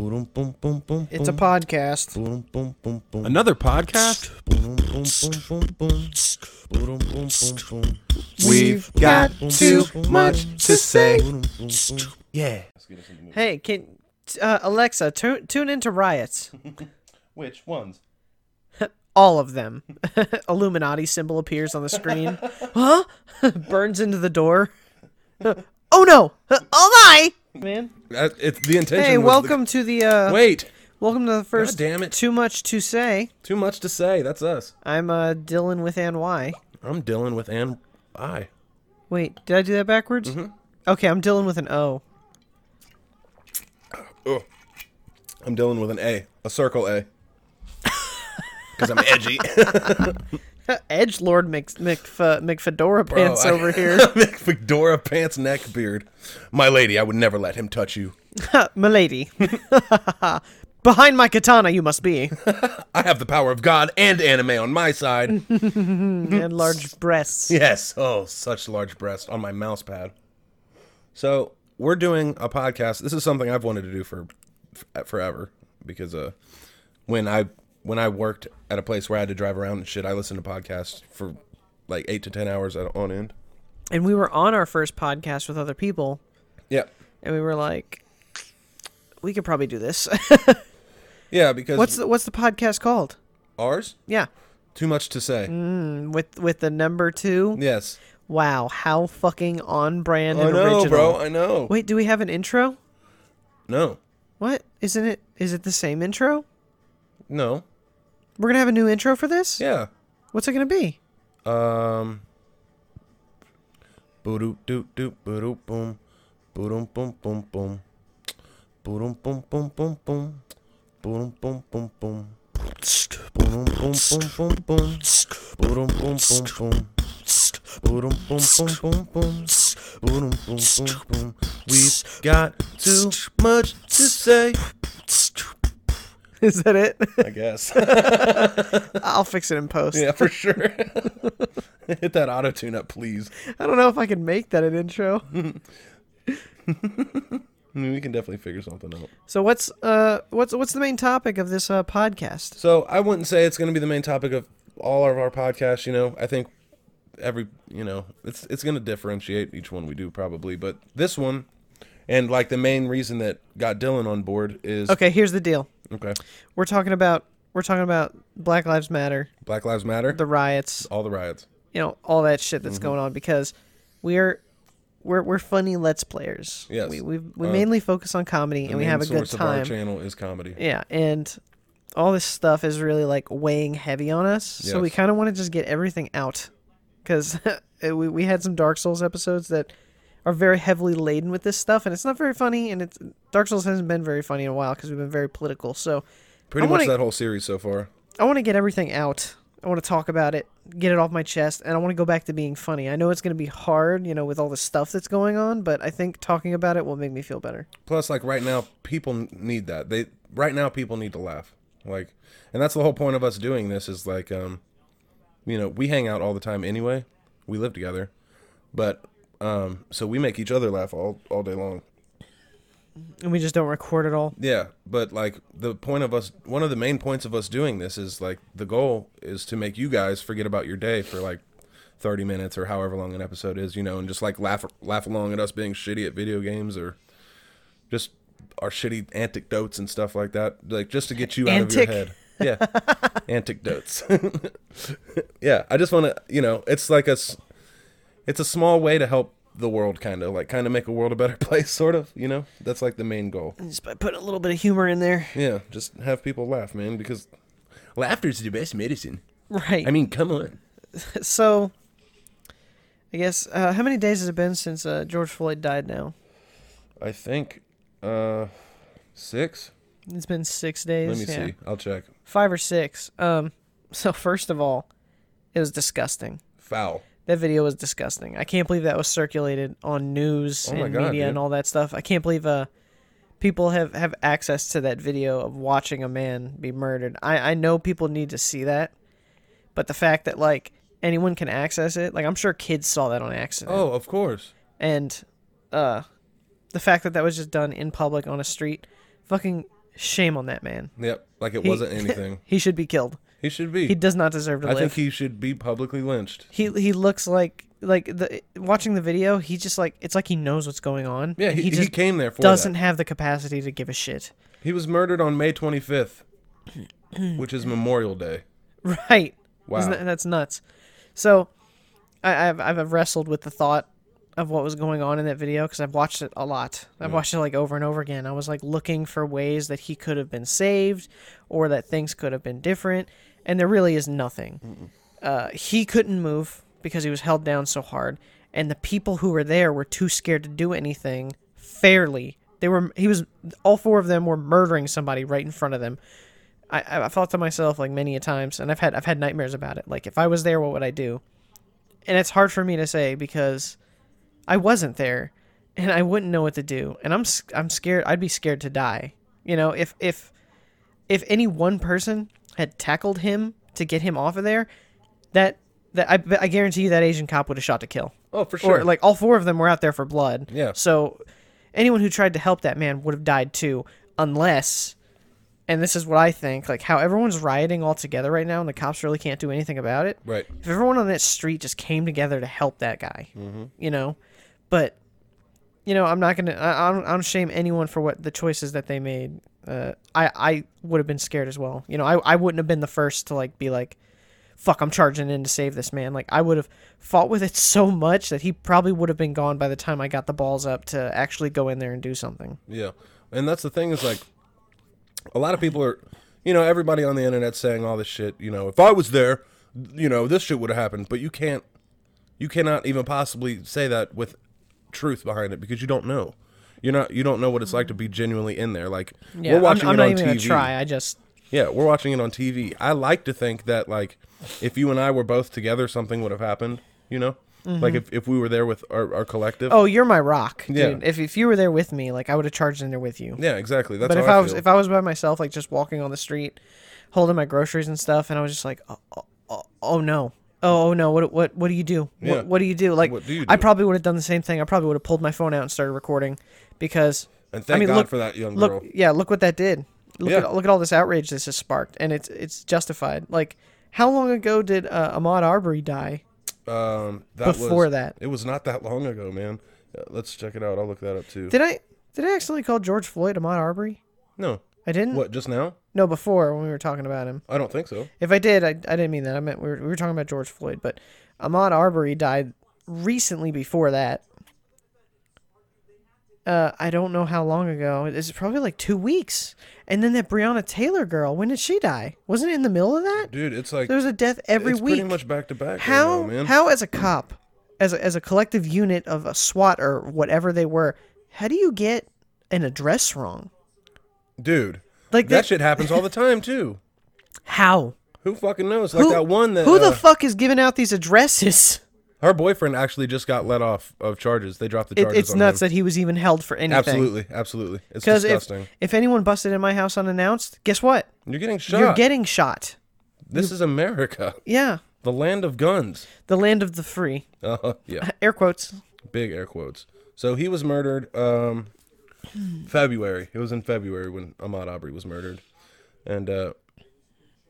Boom, boom, boom, boom. It's a podcast. Boom, boom, boom, boom. Another podcast? Boom, boom, boom, boom, boom. Boom, boom, boom, boom. We've got too much to say. Yeah. Hey, can uh, Alexa tu- tune into riots? Which ones? All of them. Illuminati symbol appears on the screen. huh? Burns into the door. oh no! Oh my! Man. That, it's the intention. Hey, was welcome to the uh wait. welcome to the first God damn it. Too much to say. Too much to say. That's us. I'm uh Dylan with Ann Y. I'm Dylan with Ann I. Wait, did I do that backwards? Mm-hmm. Okay, I'm Dylan with an O. Oh. I'm Dylan with an A. A circle A. Because I'm edgy. Edge Lord Mc, Mc, McFedora pants I- over here. Mick Fedora pants neck beard. My lady, I would never let him touch you. Milady. Behind my katana, you must be. I have the power of God and anime on my side. and large breasts. yes. Oh, such large breasts on my mouse pad. So we're doing a podcast. This is something I've wanted to do for f- forever because uh, when I when I worked at a place where I had to drive around and shit, I listened to podcasts for like eight to ten hours at- on end. And we were on our first podcast with other people, Yeah. and we were like, we could probably do this. Yeah, because what's the, what's the podcast called? ours? Yeah, Too much to say. Mm, with with the number two. Yes. Wow, how fucking on brand I know, original. bro. I know. Wait, do we have an intro? No. What isn't it? Is it the same intro? No. We're gonna have a new intro for this. Yeah. What's it gonna be? Um. Boo doo doo boo boom. Boom boom boom boom. Boom boom boom boom boom. Boom boom boom boom. Boom boom boom boom boom. Boom boom boom boom. Boom boom boom boom boom. Boom boom boom boom. We've got too much to say. Is that it? I guess. I'll fix it in post. yeah, for sure. Hit that auto tune up, please. I don't know if I can make that an intro. I mean, we can definitely figure something out. So what's uh what's what's the main topic of this uh podcast? So I wouldn't say it's going to be the main topic of all of our podcasts. You know, I think every you know it's it's going to differentiate each one we do probably, but this one and like the main reason that got Dylan on board is Okay, here's the deal. Okay. We're talking about we're talking about Black Lives Matter, Black Lives Matter, the riots, all the riots. you know, all that shit Mm-hmm. that's going on because we're we're we're funny let's players. Yes. We we we Uh, mainly focus on comedy and we main have a good source of our time. channel is comedy. Yeah, and all this stuff is really like weighing heavy on us. So we Yes. kind of want to just get everything out because we we had some Dark Souls episodes that are very heavily laden with this stuff, and it's not very funny. And it's Dark Souls hasn't been very funny in a while because we've been very political. So Pretty much wanna- that whole series so far. I want to get everything out. I want to talk about it, get it off my chest, and I want to go back to being funny. I know it's going to be hard, you know, with all the stuff that's going on, but I think talking about it will make me feel better. Plus, like right now, people need that. They right now people need to laugh. Like, and that's the whole point of us doing this is like, um, you know, we hang out all the time anyway. We live together, but um, so we make each other laugh all all day long. And we just don't record it all. Yeah, but like the point of us, one of the main points of us doing this is like the goal is to make you guys forget about your day for like. 30 minutes or however long an episode is, you know, and just like laugh laugh along at us being shitty at video games or just our shitty anecdotes and stuff like that, like just to get you out of your head. Yeah, anecdotes. yeah, I just want to, you know, it's like a, s- it's a small way to help the world, kind of like kind of make a world a better place, sort of. You know, that's like the main goal. Just by putting a little bit of humor in there. Yeah, just have people laugh, man, because laughter's the best medicine. Right. I mean, come on. so, I guess, uh, how many days has it been since uh, George Floyd died now? I think uh six. It's been six days. Let me yeah. see. I'll check. Five or six. Um, so first of all, it was disgusting. Foul. That video was disgusting. I can't believe that was circulated on news Oh and God, media dude. and all that stuff. I can't believe uh people have have access to that video of watching a man be murdered. I I know people need to see that, but the fact that like anyone can access it, like I'm sure kids saw that on accident. Oh, of course. and uh the fact that that was just done in public on a street fucking Shame on that man. Yep, like it He- wasn't anything. He should be killed. He should be. He does not deserve to live. I live. think he should be publicly lynched. he he looks like like the watching the video. He just like it's like he knows what's going on. Yeah, and he, he he, just came there for doesn't that. have the capacity to give a shit. He was murdered on May 25th, which is Memorial Day. Right. Wow. That- that's nuts. So, I, I've I've wrestled with the thought of what was going on in that video because I've watched it a lot. I've mm. watched it like over and over again. I was like looking for ways that he could have been saved, or that things could have been different, and there really is nothing. Uh, he couldn't move because he was held down so hard, and the people who were there were too scared to do anything fairly. They were he was all four of them were murdering somebody right in front of them. I, I thought to myself like many a times, and I've had I've had nightmares about it. Like if I was there, what would I do? And it's hard for me to say because I wasn't there, and I wouldn't know what to do. And I'm I'm scared. I'd be scared to die. You know, if if if any one person had tackled him to get him off of there, that that I, I guarantee you that Asian cop would have shot to kill. Oh, for sure. Or like all four of them were out there for blood. Yeah. So anyone who tried to help that man would have died too, unless. And this is what I think: like how everyone's rioting all together right now, and the cops really can't do anything about it. right. If everyone on that street just came together to help that guy, mm-hmm. you know, but you know, I'm not gonna. I, I, don't, I don't shame anyone for what the choices that they made. Uh, I I would have been scared as well. You know, I I wouldn't have been the first to like be like, "Fuck, I'm charging in to save this man." Like I would have fought with it so much that he probably would have been gone by the time I got the balls up to actually go in there and do something. Yeah. And that's the thing is like a lot of people are you know, everybody on the internet saying all this shit, you know, if I was there, you know, this shit would have happened, but you can't you cannot even possibly say that with truth behind it because you don't know. You're not you don't know what it's like to be genuinely in there. Like Yeah, we're watching I'm, I'm it not on even TV. gonna try. I just Yeah, we're watching it on TV. I like to think that like if you and I were both together something would have happened, you know? Like if, if we were there with our, our collective. Mm-hmm. oh, you're my rock, dude. Yeah. If if you were there with me, like I would have charged in there with you. Yeah, exactly. That's but if I, I, was if I was by myself, like just walking on the street, holding my groceries and stuff, and I was just like, oh, oh, oh, oh no, oh, oh no, what what what do you do? Yeah. What, what do you do? Like do you I probably would have done the same thing. I probably would have pulled my phone out and started recording, because and thank I mean, God look, for that young look, girl. yeah, look what that did. Look Yeah. at look at all this outrage this has sparked, and it's it's justified. Like how long ago did uh, Ahmaud Arbery die? Um, that Before was, that. it was not that long ago, man. Uh, let's check it out. I'll look that up too. Did I did I accidentally call George Floyd Ahmaud Arbery? no, I didn't. what? Just now? No, before when we were talking about him. I don't think so. If I did, I, I didn't mean that. I meant we were, we were talking about George Floyd, but Ahmaud Arbery died recently before that. Uh, I don't know how long ago. It's probably like two weeks. And then that Breonna Taylor girl, when did she die? Wasn't it in the middle of that? Dude, it's like There was a death every it's week. pretty much back to back. right how now, man. how as a cop, as a, as a collective unit of a SWAT or whatever they were, how do you get an address wrong? Dude, Like that that- shit happens all the time too. How? Who fucking knows? Like Who- that one that Who the uh, fuck is giving out these addresses? Her boyfriend actually just got let off of charges. They dropped the It, charges. it's on nuts him. that he was even held for anything. Absolutely, absolutely. It's Because if, disgusting. if anyone busted in my house unannounced, guess what? You're getting shot. You're getting shot. this is America, Yeah. the land of guns. The land of the free. Uh, yeah. Air quotes. big air quotes. So he was murdered um February. It was in February when Ahmaud Aubrey was murdered. And uh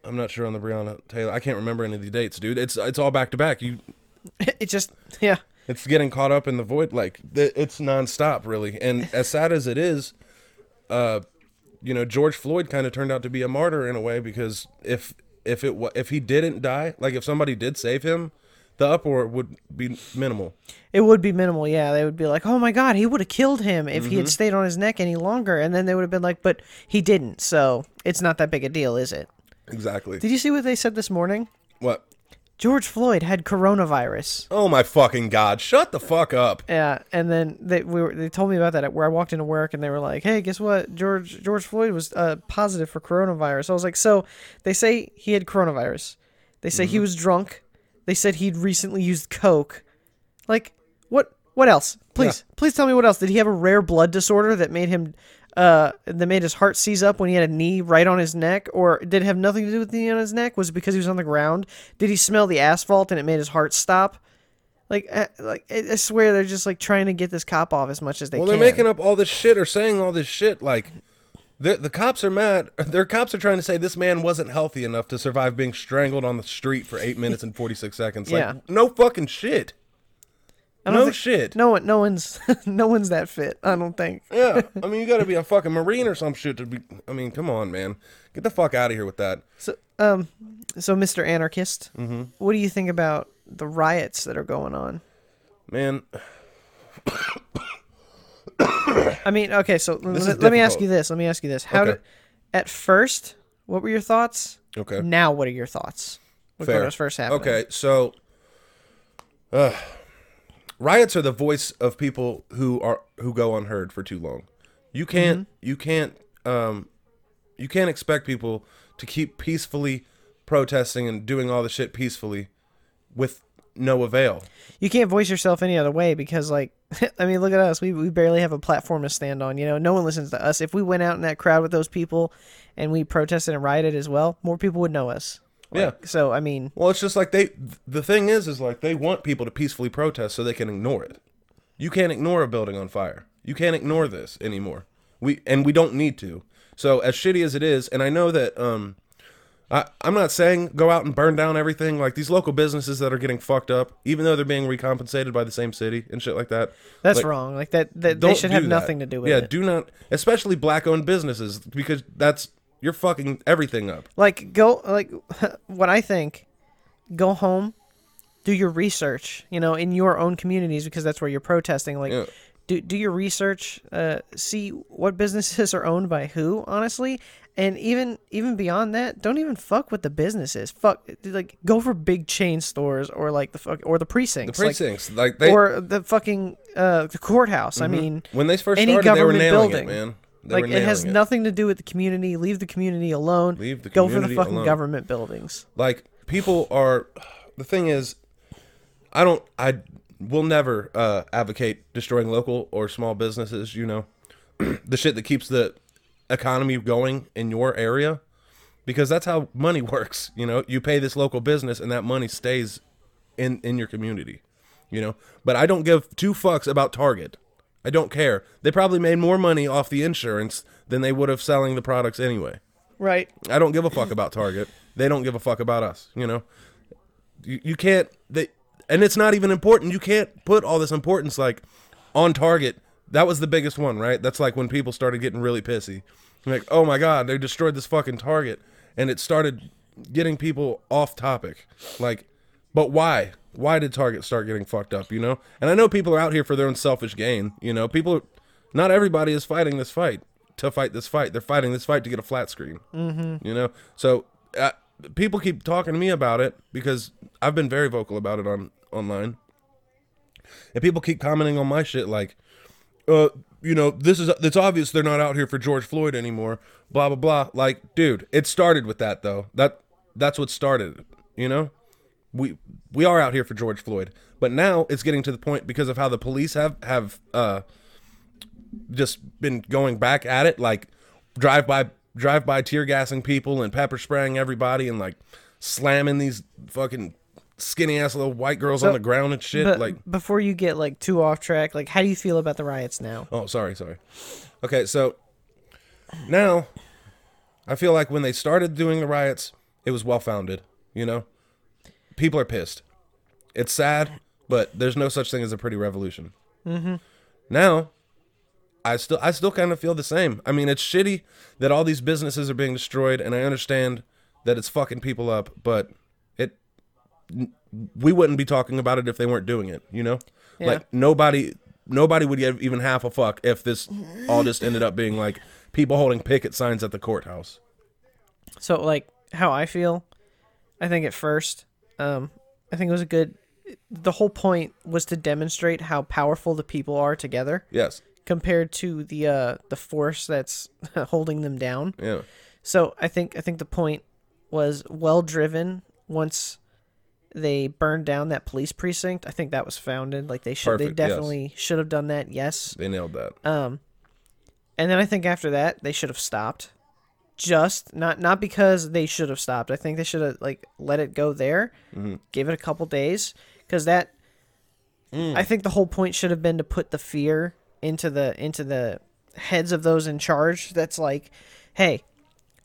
I'm not sure on the Breonna Taylor. I can't remember any of the dates, dude. It's it's all back to back. You It just, yeah. it's getting caught up in the void like it's nonstop really. And as sad as it is, uh you know, George Floyd kind of turned out to be a martyr in a way because if if it if he didn't die, like if somebody did save him, the uproar would be minimal. It would be minimal, yeah. They would be like, oh my god, he would have killed him if he Mm-hmm. had stayed on his neck any longer. And then they would have been like, but he didn't. So it's not that big a deal, is it? Exactly. Did you see what they said this morning? What? George Floyd had coronavirus. Oh my fucking god! Shut the fuck up. Yeah, and then they we were, they told me about that at where I walked into work, and they were like, "Hey, guess what? George George Floyd was uh, positive for coronavirus." I was like, "So they say he had coronavirus. They say he was drunk. They said he'd recently used coke. Like, what? What else? Please, please tell me what else. Did he have a rare blood disorder that made him?" Uh, that made his heart seize up when he had a knee right on his neck, or did it have nothing to do with the knee on his neck? Was it because he was on the ground? Did he smell the asphalt and it made his heart stop? Like, uh, like I swear they're just like trying to get this cop off as much as they Well, can. they're making up all this shit or saying all this shit. Like, The, the cops are mad. Their cops are trying to say this man wasn't healthy enough to survive being strangled on the street for eight minutes and forty six seconds. Like, Yeah. no fucking shit. No think- shit. No one, no one's, no one's that fit. I don't think. Yeah, I mean, you got to be a fucking marine or some shit to be. I mean, come on, man, get the fuck out of here with that. So, um, so Mr. Anarchist, Mm-hmm. what do you think about the riots that are going on? Man, I mean, okay, so l- let, me ask you this. Let me ask you this. How Okay. did, at first, what were your thoughts? okay, Now, what are your thoughts? Fair. When it was first happening. Okay, so, uh, riots are the voice of people who are who go unheard for too long. You can't, Mm-hmm. you can't, um, you can't expect people to keep peacefully protesting and doing all the shit peacefully with no avail. You can't voice yourself any other way because, like, I mean, look at us. We, we barely have a platform to stand on. You know, no one listens to us. If we went out in that crowd with those people and we protested and rioted as well, more people would know us. Yeah. So, I mean, Well, it's just like they. The thing is, is like they want people to peacefully protest so they can ignore it. You can't ignore a building on fire. You can't ignore this anymore. We and we don't need to. So as shitty as it is, and I know that um, I I'm not saying go out and burn down everything. Like these local businesses that are getting fucked up, even though they're being recompensated by the same city and shit like that. that's Like, wrong. Like, that, that they should have that. nothing to do with yeah, it. Yeah. Do not, especially black-owned businesses, because that's you're fucking everything up. like go like what i think go home do your research you know in your own communities because that's where you're protesting like Yeah. do, do your research uh, see what businesses are owned by who honestly and even even beyond that don't even fuck with the businesses fuck like go for big chain stores or like the fuck or the precincts The like- precincts, like, they, or the fucking uh the courthouse i mean when they first any started, they were nailing building. it, man. They like it has nailing nothing to do with the community. Leave the community alone. Leave the go for the fucking alone. government buildings. Like people are the thing is i don't i will never uh advocate destroying local or small businesses you know? The shit that keeps the economy going in your area because that's how money works you know? You pay this local business and that money stays in in your community you know? But i don't give two fucks about target i don't care they probably made more money off the insurance than they would have selling the products anyway right I don't give a fuck about Target. They don't give a fuck about us. You know, you, you can't. They and it's not even important. You can't put all this importance like on Target. That was the biggest one, right? That's like when people started getting really pissy. Like, oh my god, they destroyed this fucking Target, and it started getting people off topic. Like, but why? Why did Target start getting fucked up? You know, and I know people are out here for their own selfish gain. You know, people. Not everybody is fighting this fight to fight this fight. They're fighting this fight to get a flat screen. Mm-hmm. You know, so uh, people keep talking to me about it because I've been very vocal about it on online, and people keep commenting on my shit like, uh, you know, this is it's obvious they're not out here for George Floyd anymore. Blah blah blah. Like, dude, it started with that though. That that's what started. it, You know, we we are out here for George Floyd, but now it's getting to the point because of how the police have have uh just been going back at it, like drive by drive by tear gassing people and pepper spraying everybody and like slamming these fucking skinny ass little white girls on the ground and shit. But like before you get like too off track, like how do you feel about the riots now? Oh, sorry, sorry. Okay, so now I feel like when they started doing the riots, it was well founded. You know, people are pissed. It's sad, but there's no such thing as a pretty revolution. Mm-hmm. Now, I still, I still kind of feel the same. I mean, it's shitty that all these businesses are being destroyed, and I understand that it's fucking people up, but it, we wouldn't be talking about it if they weren't doing it. You know, Yeah. like nobody, nobody would give even half a fuck if this all just ended up being like people holding picket signs at the courthouse. So like how I feel, I think at first, um, I think it was a good. The whole point was to demonstrate how powerful the people are together Yes, compared to the uh the force that's holding them down. yeah, So I think I think the point was well driven once they burned down that police precinct. I think that was founded. Like they should they Perfect, yes. definitely should have done that. Yes. they nailed that. Um and then I think after that they should have stopped. Just not not because they should have stopped. I think they should have like let it go there. Mm-hmm. Give it a couple days cuz that mm. I think the whole point should have been to put the fear into the into the heads of those in charge that's like, hey,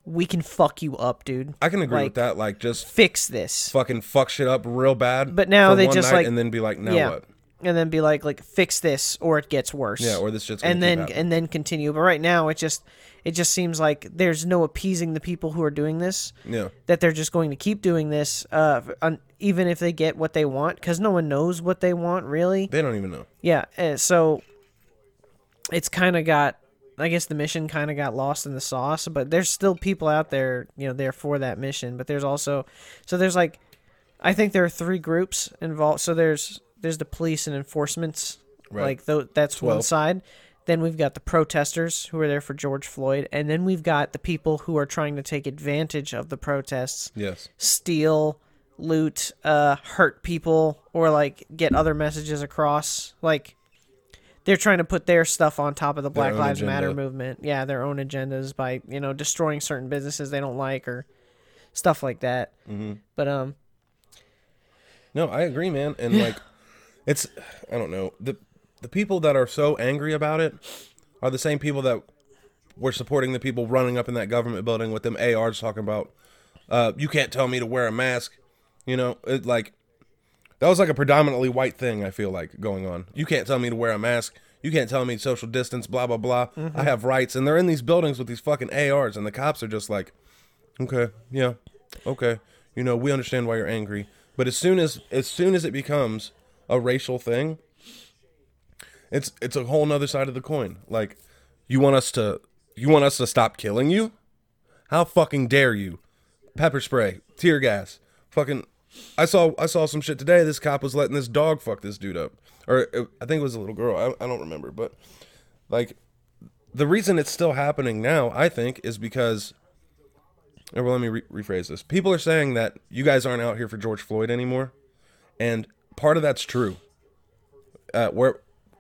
we can fuck you up, dude. I can agree Like, with that. Like, just Fix this. fucking fuck shit up real bad. But now they just, night like- and then be like, now yeah. what? And then be like, like fix this, or it gets worse. Yeah, or this shit's gonna and keep then happening. and then continue. But right now, it just it just seems like there's no appeasing the people who are doing this. Yeah, That they're just going to keep doing this, uh, un- even if they get what they want, because no one knows what they want really. they don't even know. Yeah, uh, so it's kind of got I guess the mission kind of got lost in the sauce, but there's still people out there, you know, there for that mission, but there's also so there's like I think there are three groups involved. So there's there's the police and enforcements. Right. Like tho- that's one side. Then we've got the protesters who are there for George Floyd, and then we've got the people who are trying to take advantage of the protests Yes. steal, loot, uh, hurt people, or like get other messages across. Like they're trying to put their stuff on top of the Black Lives Matter movement. Yeah, their own agendas by you know destroying certain businesses they don't like or stuff like that. Mm-hmm. But um, No, I agree, man. And like, it's I don't know the the people that are so angry about it are the same people that were supporting the people running up in that government building with them ARs talking about, uh, you can't tell me to wear a mask. You know, it like that was like a predominantly white thing. I feel like going on. You can't tell me to wear a mask. You can't tell me social distance. Blah blah blah. I have rights, and they're in these buildings with these fucking ARs, and the cops are just like, okay, yeah, okay, you know, we understand why you're angry, but as soon as as soon as it becomes a racial thing, it's it's a whole nother side of the coin. Like, you want us to you want us to stop killing you? How fucking dare you? Pepper spray, tear gas, fucking. I saw I saw some shit today. This cop was letting this dog fuck this dude up, or uh, I think it was a little girl. I, I don't remember, but like the reason it's still happening now, I think, is because. Or well, let me re- rephrase this. People are saying that you guys aren't out here for George Floyd anymore, and part of that's true. Uh, we're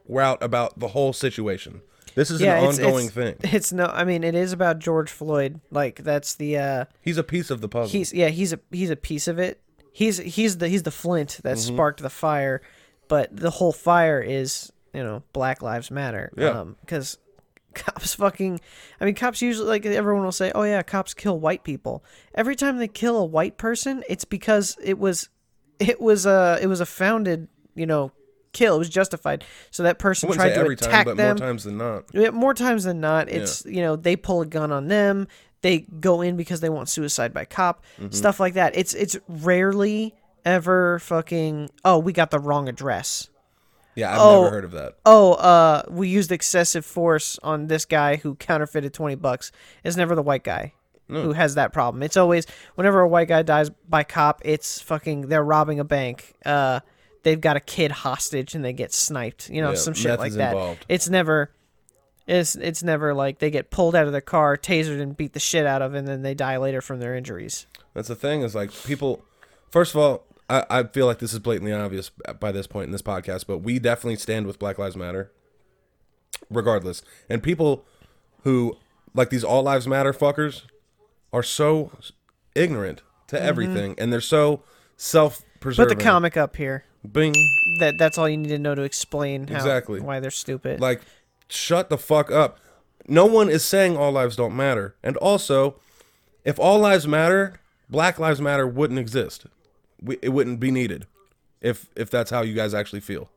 we're out about the whole situation. This is yeah, an it's, ongoing it's, thing. It's no, I mean, it is about George Floyd. Like that's the uh, He's a piece of the puzzle. he's yeah, he's a he's a piece of it. He's he's the he's the flint that Mm-hmm. sparked the fire, but the whole fire is you know Black Lives Matter. Yeah. because cops fucking. I mean, cops usually like everyone will say, "Oh yeah, cops kill white people." Every time they kill a white person, it's because it was it was a it was a founded you know kill. It was justified. So that person tried to every attack time, but them. more times than not. Yeah, more times than not, it's you know they pull a gun on them. They go in because they want suicide by cop, Mm-hmm. stuff like that. It's it's rarely ever fucking. Oh, we got the wrong address. Yeah, I've Oh. never heard of that. Oh, uh, we used excessive force on this guy who counterfeited twenty bucks. It's never the white guy who has that problem. It's always whenever a white guy dies by cop, it's fucking they're robbing a bank. Uh, they've got a kid hostage and they get sniped. You know, Yeah, some shit like that. involved. It's never. It's it's never like they get pulled out of their car, tasered, and beat the shit out of, and then they die later from their injuries. That's the thing is like people. First of all, I, I feel like this is blatantly obvious by this point in this podcast, but we definitely stand with Black Lives Matter, regardless. And people who like these All Lives Matter fuckers are so ignorant to mm-hmm. everything, and they're so self Put the comic up here. Bing. That that's all you need to know to explain how Exactly. why they're stupid. Like, shut the fuck up. No one is saying all lives don't matter. And also, if all lives matter, Black Lives Matter wouldn't exist. We, it wouldn't be needed. If if that's how you guys actually feel.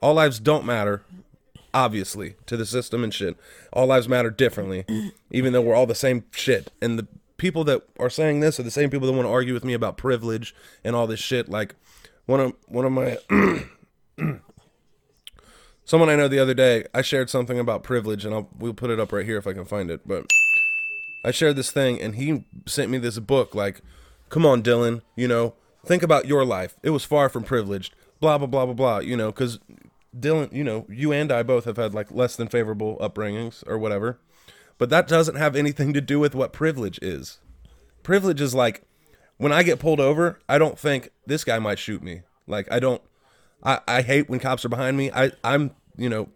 All lives don't matter, obviously, to the system and shit. All lives matter differently, even though we're all the same shit. And the people that are saying this are the same people that want to argue with me about privilege and all this shit. Like one of one of my Someone I know the other day, I shared something about privilege, and I'll we'll put it up right here if I can find it. But I shared this thing, and he sent me this book. Like, come on, Dylan, you know, think about your life. It was far from privileged. Blah blah blah blah blah. You know, because Dylan, you know, you and I both have had like less than favorable upbringings or whatever. But that doesn't have anything to do with what privilege is. Privilege is like when I get pulled over, I don't think this guy might shoot me. Like I don't I, I hate when cops are behind me. I, I'm, you know,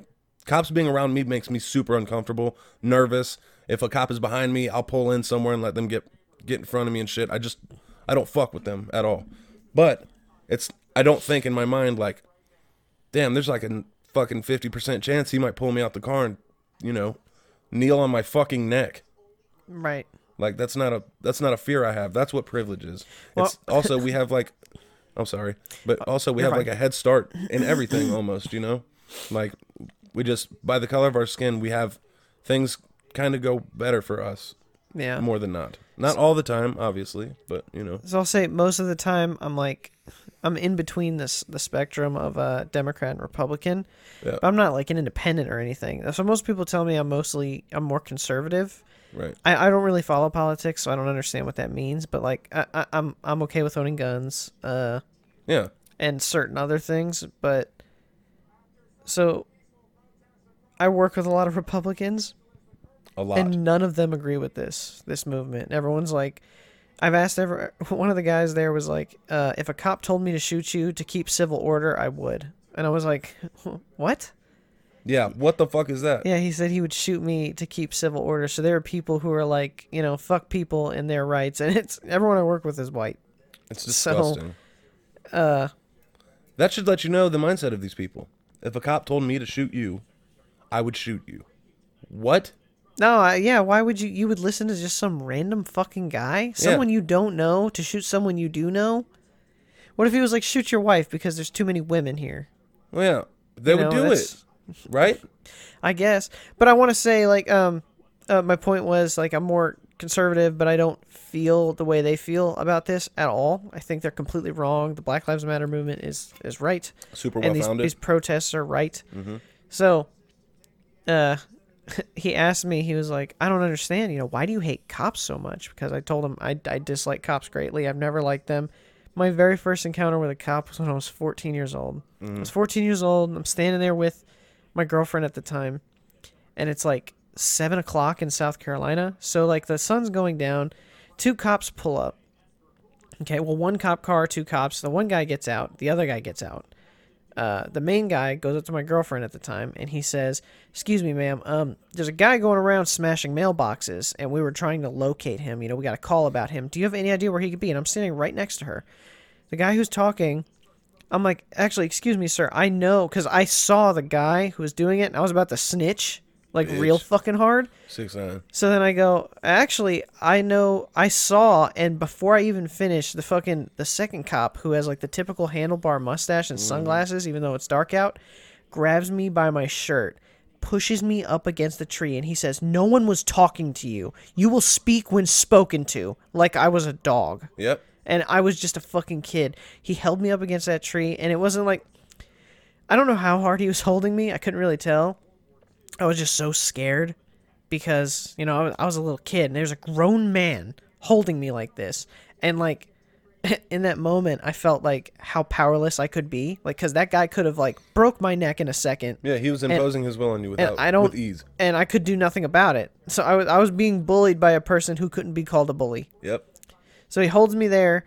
cops being around me makes me super uncomfortable, nervous. If a cop is behind me, I'll pull in somewhere and let them get get in front of me and shit. I just I don't fuck with them at all. But it's I don't think in my mind like, damn, there's like a fucking fifty percent chance he might pull me out the car and you know, kneel on my fucking neck. Right. Like that's not a that's not a fear I have. That's what privilege is. Well- it's also we have like I'm sorry, but also we have like a head start in everything almost, you know? Like we just by the color of our skin, we have things kind of go better for us Yeah. more than not. Not all the time, obviously, but you know. So I'll say most of the time I'm like I'm in between this the spectrum of uh, Democrat and Republican. Yeah. But I'm not like an independent or anything. So most people tell me I'm mostly I'm more conservative. Right. I, I don't really follow politics, so I don't understand what that means. But like I, I, I'm I'm okay with owning guns, uh, Yeah. and certain other things. But so I work with a lot of Republicans, A lot. and none of them agree with this this movement. Everyone's like, I've asked every one of the guys there was like, uh, if a cop told me to shoot you to keep civil order, I would. And I was like, what? yeah, what the fuck is that? Yeah, he said he would shoot me to keep civil order. So there are people who are like, you know, fuck people and their rights, and it's everyone I work with is white. It's So- disgusting. Uh, that should let you know the mindset of these people. If a cop told me to shoot you, I would shoot you. What? No, I, yeah, why would you? You would listen to just some random fucking guy, someone you don't know, to shoot someone you do know. What if he was like, shoot your wife because there's too many women here? Well, yeah, they You would know, do it, that's- right? I guess. But I want to say, like, um, uh, my point was, like, I'm more conservative, but I don't feel the way they feel about this at all. I think they're completely wrong. The Black Lives Matter movement is is right, Super well and these founded. these protests are right. Mm-hmm. So, uh, he asked me. He was like, "I don't understand. You know, why do you hate cops so much?" Because I told him I I dislike cops greatly. I've never liked them. My very first encounter with a cop was when I was 14 years old. I was mm. 14 years old. I'm standing there with my girlfriend at the time, and it's like seven o'clock in South Carolina. So like the sun's going down. Two cops pull up. Okay, well one cop car, two cops. The one guy gets out. The other guy gets out. Uh, the main guy goes up to my girlfriend at the time, and he says, "Excuse me, ma'am. Um, there's a guy going around smashing mailboxes, and we were trying to locate him. You know, we got a call about him. Do you have any idea where he could be?" And I'm standing right next to her. The guy who's talking I'm like, actually, excuse me, sir. I know because I saw the guy who was doing it, and I was about to snitch like real fucking hard. Six nine. So then I go, actually, I know, I saw, and before I even finished, the fucking the second cop who has like the typical handlebar mustache and mm. sunglasses, even though it's dark out, grabs me by my shirt. Pushes me up against the tree and he says, No one was talking to you. You will speak when spoken to, like I was a dog Yep. and I was just a fucking kid. He held me up against that tree, and it wasn't like I don't know how hard he was holding me. I couldn't really tell. I was just so scared because you know I was, a little kid, and there's a grown man holding me like this, and like in that moment, I felt like how powerless I could be, like because that guy could have like broke my neck in a second, Yeah, he was imposing his will on you without I don't- with ease. and I could do nothing about it. So I was I was being bullied by a person who couldn't be called a bully. Yep. So he holds me there.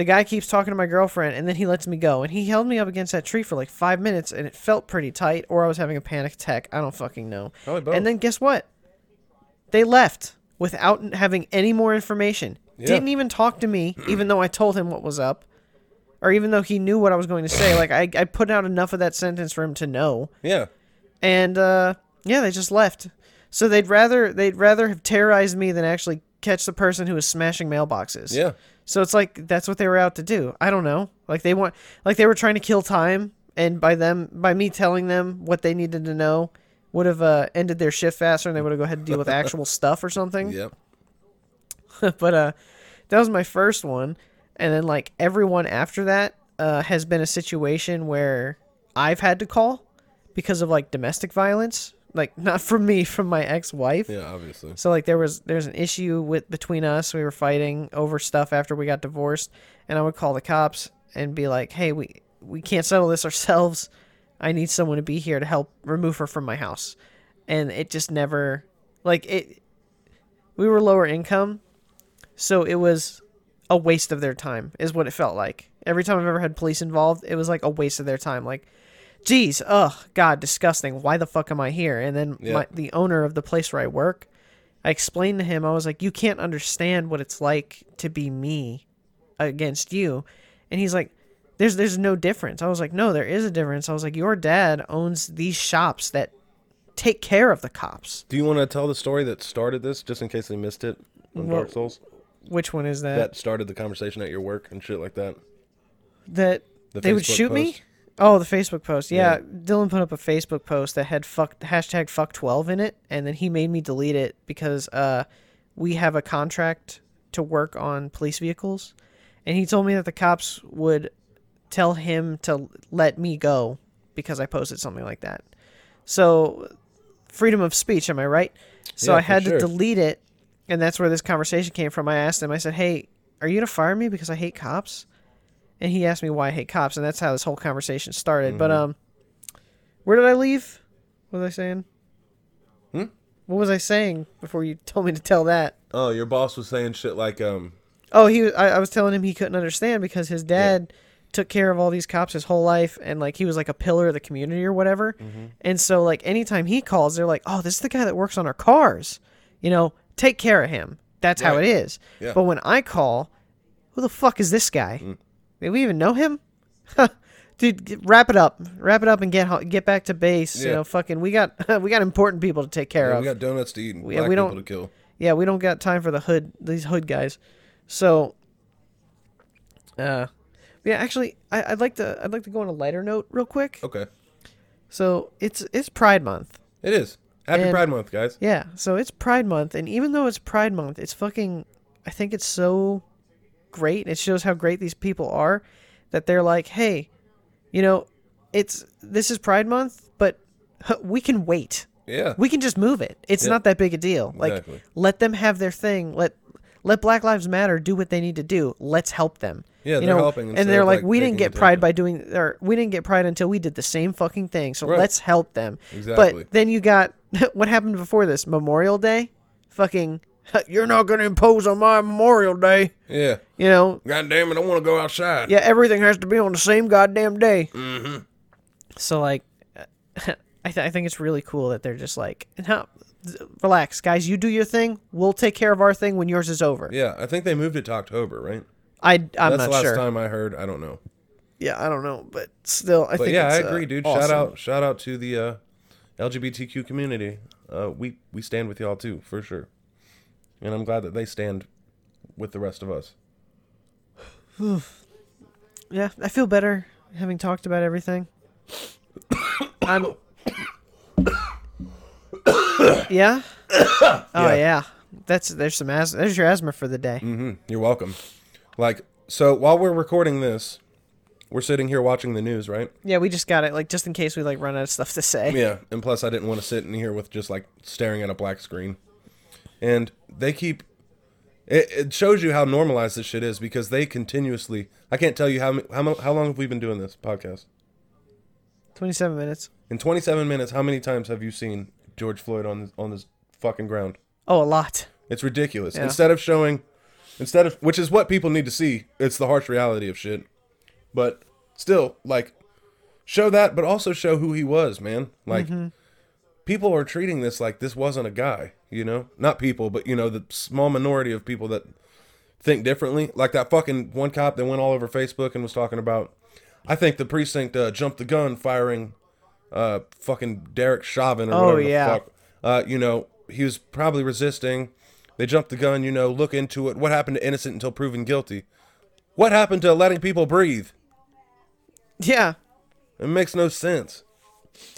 The guy keeps talking to my girlfriend, and then he lets me go. And he held me up against that tree for like five minutes, and it felt pretty tight, or I was having a panic attack. I don't fucking know. Probably both. And then guess what? They left without having any more information. Yeah. Didn't even talk to me, even though I told him what was up, or even though he knew what I was going to say. Like I, I put out enough of that sentence for him to know Yeah. and uh, yeah, they just left. So they'd rather they'd rather have terrorized me than actually catch the person who was smashing mailboxes. Yeah. So it's like that's what they were out to do. I don't know. Like they want like they were trying to kill time, and by them by me telling them what they needed to know would have uh, ended their shift faster, and they would have go ahead and deal with actual stuff or something. Yep. but uh, that was my first one, and then like everyone after that uh, has been a situation where I've had to call because of like domestic violence. Like not from me, from my ex-wife. Yeah, obviously. So like there was there's an issue with between us. We were fighting over stuff after we got divorced, and I would call the cops and be like, "Hey, we we can't settle this ourselves. I need someone to be here to help remove her from my house." And it just never like it we were lower income, so it was a waste of their time is what it felt like. Every time I've ever had police involved, it was like a waste of their time like geez, ugh, God, disgusting. Why the fuck am I here? And then Yeah. my, the owner of the place where I work, I explained to him, I was like, you can't understand what it's like to be me against you. And he's like, there's there's no difference. I was like, no, there is a difference. I was like, your dad owns these shops that take care of the cops. Do you want to tell the story that started this, just in case they missed it on Well, Dark Souls? Which one is that? That started the conversation at your work and shit like that. That, The they would Facebook shoot me? Oh, the Facebook post. Yeah, Yeah. Dylan put up a Facebook post that had fuck hashtag fuck twelve in it, and then he made me delete it because uh, we have a contract to work on police vehicles, and he told me that the cops would tell him to let me go because I posted something like that. So, freedom of speech, am I right? So Yeah, I had sure. to delete it, and that's where this conversation came from. I asked him, I said, "Hey, are you gonna fire me because I hate cops?" And he asked me why I hate cops, and that's how this whole conversation started. But Mm-hmm. um, where did I leave? What was I saying? Hmm? What was I saying before you told me to tell that? Oh, your boss was saying shit like, um, Oh, he. was- I, I was telling him he couldn't understand because his dad took care of all these cops his whole life, and like he was like a pillar of the community or whatever. Mm-hmm. And so like anytime he calls, they're like, "Oh, this is the guy that works on our cars." You know, take care of him. That's how it is. Yeah. But when I call, who the fuck is this guy? Mm. Did we even know him? Dude, get- wrap it up. Wrap it up and get get back to base. You know, fucking, we got we got important people to take care yeah, of. we got donuts to eat and We- black we people to kill. Yeah, we don't got time for the hood these hood guys. So uh yeah, actually I, I'd like to I'd like to go on a lighter note real quick. Okay. So it's it's Pride Month. It is. Happy And- Pride Month, guys. Yeah, so it's Pride Month and even though it's Pride Month, it's fucking I think it's so great. It shows how great these people are that they're like, "Hey, you know, it's this is Pride Month, but we can wait. Yeah. We can just move it. It's Yeah. not that big a deal. Like Exactly. let them have their thing. Let let Black Lives Matter do what they need to do. Let's help them. Yeah, you they're know, helping and they're like, like, we didn't get pride attention." by doing, or we didn't get pride until we did the same fucking thing. So Right. let's help them. Exactly. But then you got what happened before this Memorial Day. Fucking, you're not gonna impose on my Memorial Day. Yeah. You know, God damn it, I want to go outside. yeah, everything has to be on the same goddamn day. Mm-hmm. So like, I, th- I think it's really cool that they're just like, no, relax, guys. You do your thing. We'll take care of our thing when yours is over. Yeah, I think they moved it to October, right? I I'm That's not the last sure. time I heard. I don't know. Yeah, I don't know, but still, I But think. yeah, I uh, agree, dude. Shout awesome. out, shout out to the uh, LGBTQ community. Uh, we we stand with y'all too, for sure. And I'm glad that they stand with the rest of us. Yeah, I feel better having talked about everything. I'm. yeah. Oh Yeah. That's there's some asthma. There's your asthma for the day. hmm You're welcome. Like, so while we're recording this, we're sitting here watching the news, right? Yeah, we just got it. Like just in case we like run out of stuff to say. Yeah, and plus I didn't want to sit in here with just like staring at a black screen. And they keep it, it shows you how normalized this shit is because they continuously I can't tell you how how how long have we been doing this podcast? Twenty-seven minutes. In 27 minutes, how many times have you seen George Floyd on this, on this fucking ground? Oh, a lot. It's ridiculous. Yeah. Instead of showing instead of which is what people need to see, it's the harsh reality of shit. But still like show that but also show who he was, man. Like mm-hmm. people are treating this like this wasn't a guy, you know? Not people, but you know, the small minority of people that think differently. Like that fucking one cop that went all over Facebook and was talking about I think the precinct uh, jumped the gun firing uh fucking Derek Chauvin or Oh, whatever yeah. the fuck. Uh, you know, he was probably resisting. They jumped the gun, you know, look into it. What happened to innocent until proven guilty? What happened to letting people breathe? Yeah. It makes no sense.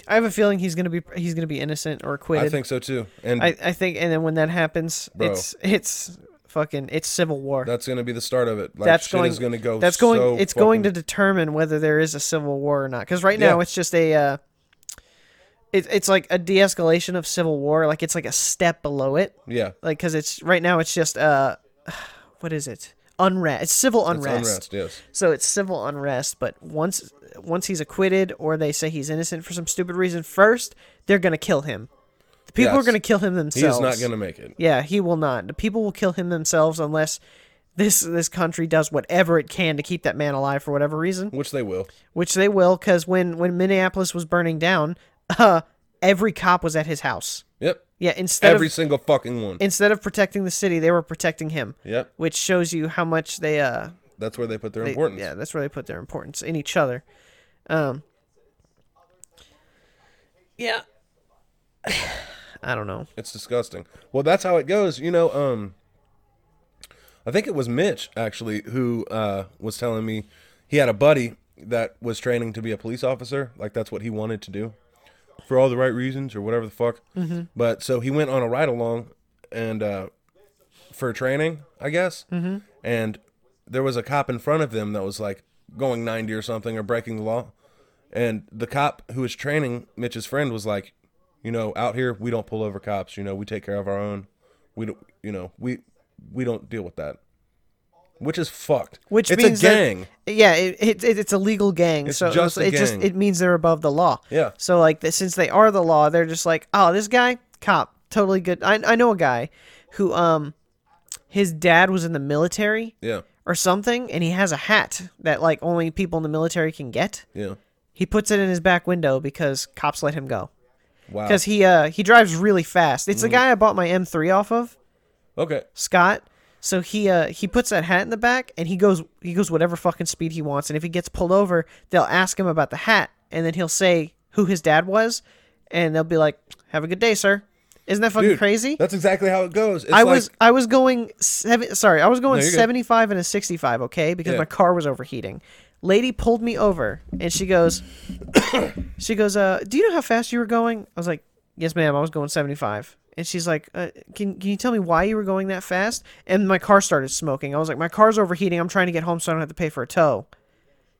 I have a feeling he's gonna be he's gonna be innocent or acquitted. I think so too. And I, I think, and then when that happens, Bro. it's it's fucking it's civil war. that's going to be the start of it. Like that's shit going is going to go That's going. so it's going to determine whether there is a civil war or not. Because right now Yeah. it's just a. Uh, it, it's like a de-escalation of civil war. Like it's like a step below it. Yeah. Like because it's right now it's just uh, what is it? Unrest. It's civil It's unrest. unrest, yes. So it's civil unrest. But once once he's acquitted or they say he's innocent for some stupid reason, first they're gonna kill him. The people are gonna kill him He themselves. is not going to make it. Yeah, he will not. The people will kill him themselves unless this this country does whatever it can to keep that man alive for whatever reason, Which they will. which they will. Because when when Minneapolis was burning down, uh, every cop was at his house. Yep. Yeah, instead Every of single fucking one. instead of protecting the city, they were protecting him. Yep. Which shows you how much they uh That's where they put their they- importance. yeah that's where they put their importance in each other. Um. Yeah. I don't know. It's disgusting. Well, that's how it goes. You know, um, I think it was Mitch actually who uh, was telling me he had a buddy that was training to be a police officer. Like that's what he wanted to do for all the right reasons or whatever the fuck. Mm-hmm. But so he went on a ride along and uh, for training, I guess. Mm-hmm. And there was a cop in front of them that was like going 90 or something or breaking the law. And the cop who was training Mitch's friend was like, you know, out here we don't pull over cops. You know, we take care of our own. We don't, you know, we we don't deal with that. Which is fucked. Which it's means a gang. That, yeah, it, it, it- it's a legal gang. It's so just it just gang. it means they're above the law. Yeah. So like since they are the law, they're just like, oh, this guy, cop, totally good. I I know a guy who um his dad was in the military yeah, or something, and he has a hat that like only people in the military can get. yeah. He puts it in his back window because cops let him go. Wow. Because he uh he drives really fast. It's the guy I bought my M3 off of. okay. Scott. So he uh he puts that hat in the back and he goes he goes whatever fucking speed he wants and if he gets pulled over, they'll ask him about the hat and then he'll say who his dad was and they'll be like, "Have a good day, sir." Isn't that fucking Dude, crazy? That's exactly how it goes. It's I like, was I was going seven sorry, I was going No, you're good. 75 and a 65, okay? Because Yeah. my car was overheating. Lady pulled me over and she goes she goes, "Uh, do you know how fast you were going?" I was like, "Yes, ma'am, I was going 75." And she's like, uh, "Can can you tell me why you were going that fast?" And my car started smoking. I was like, "My car's overheating. I'm trying to get home so I don't have to pay for a tow."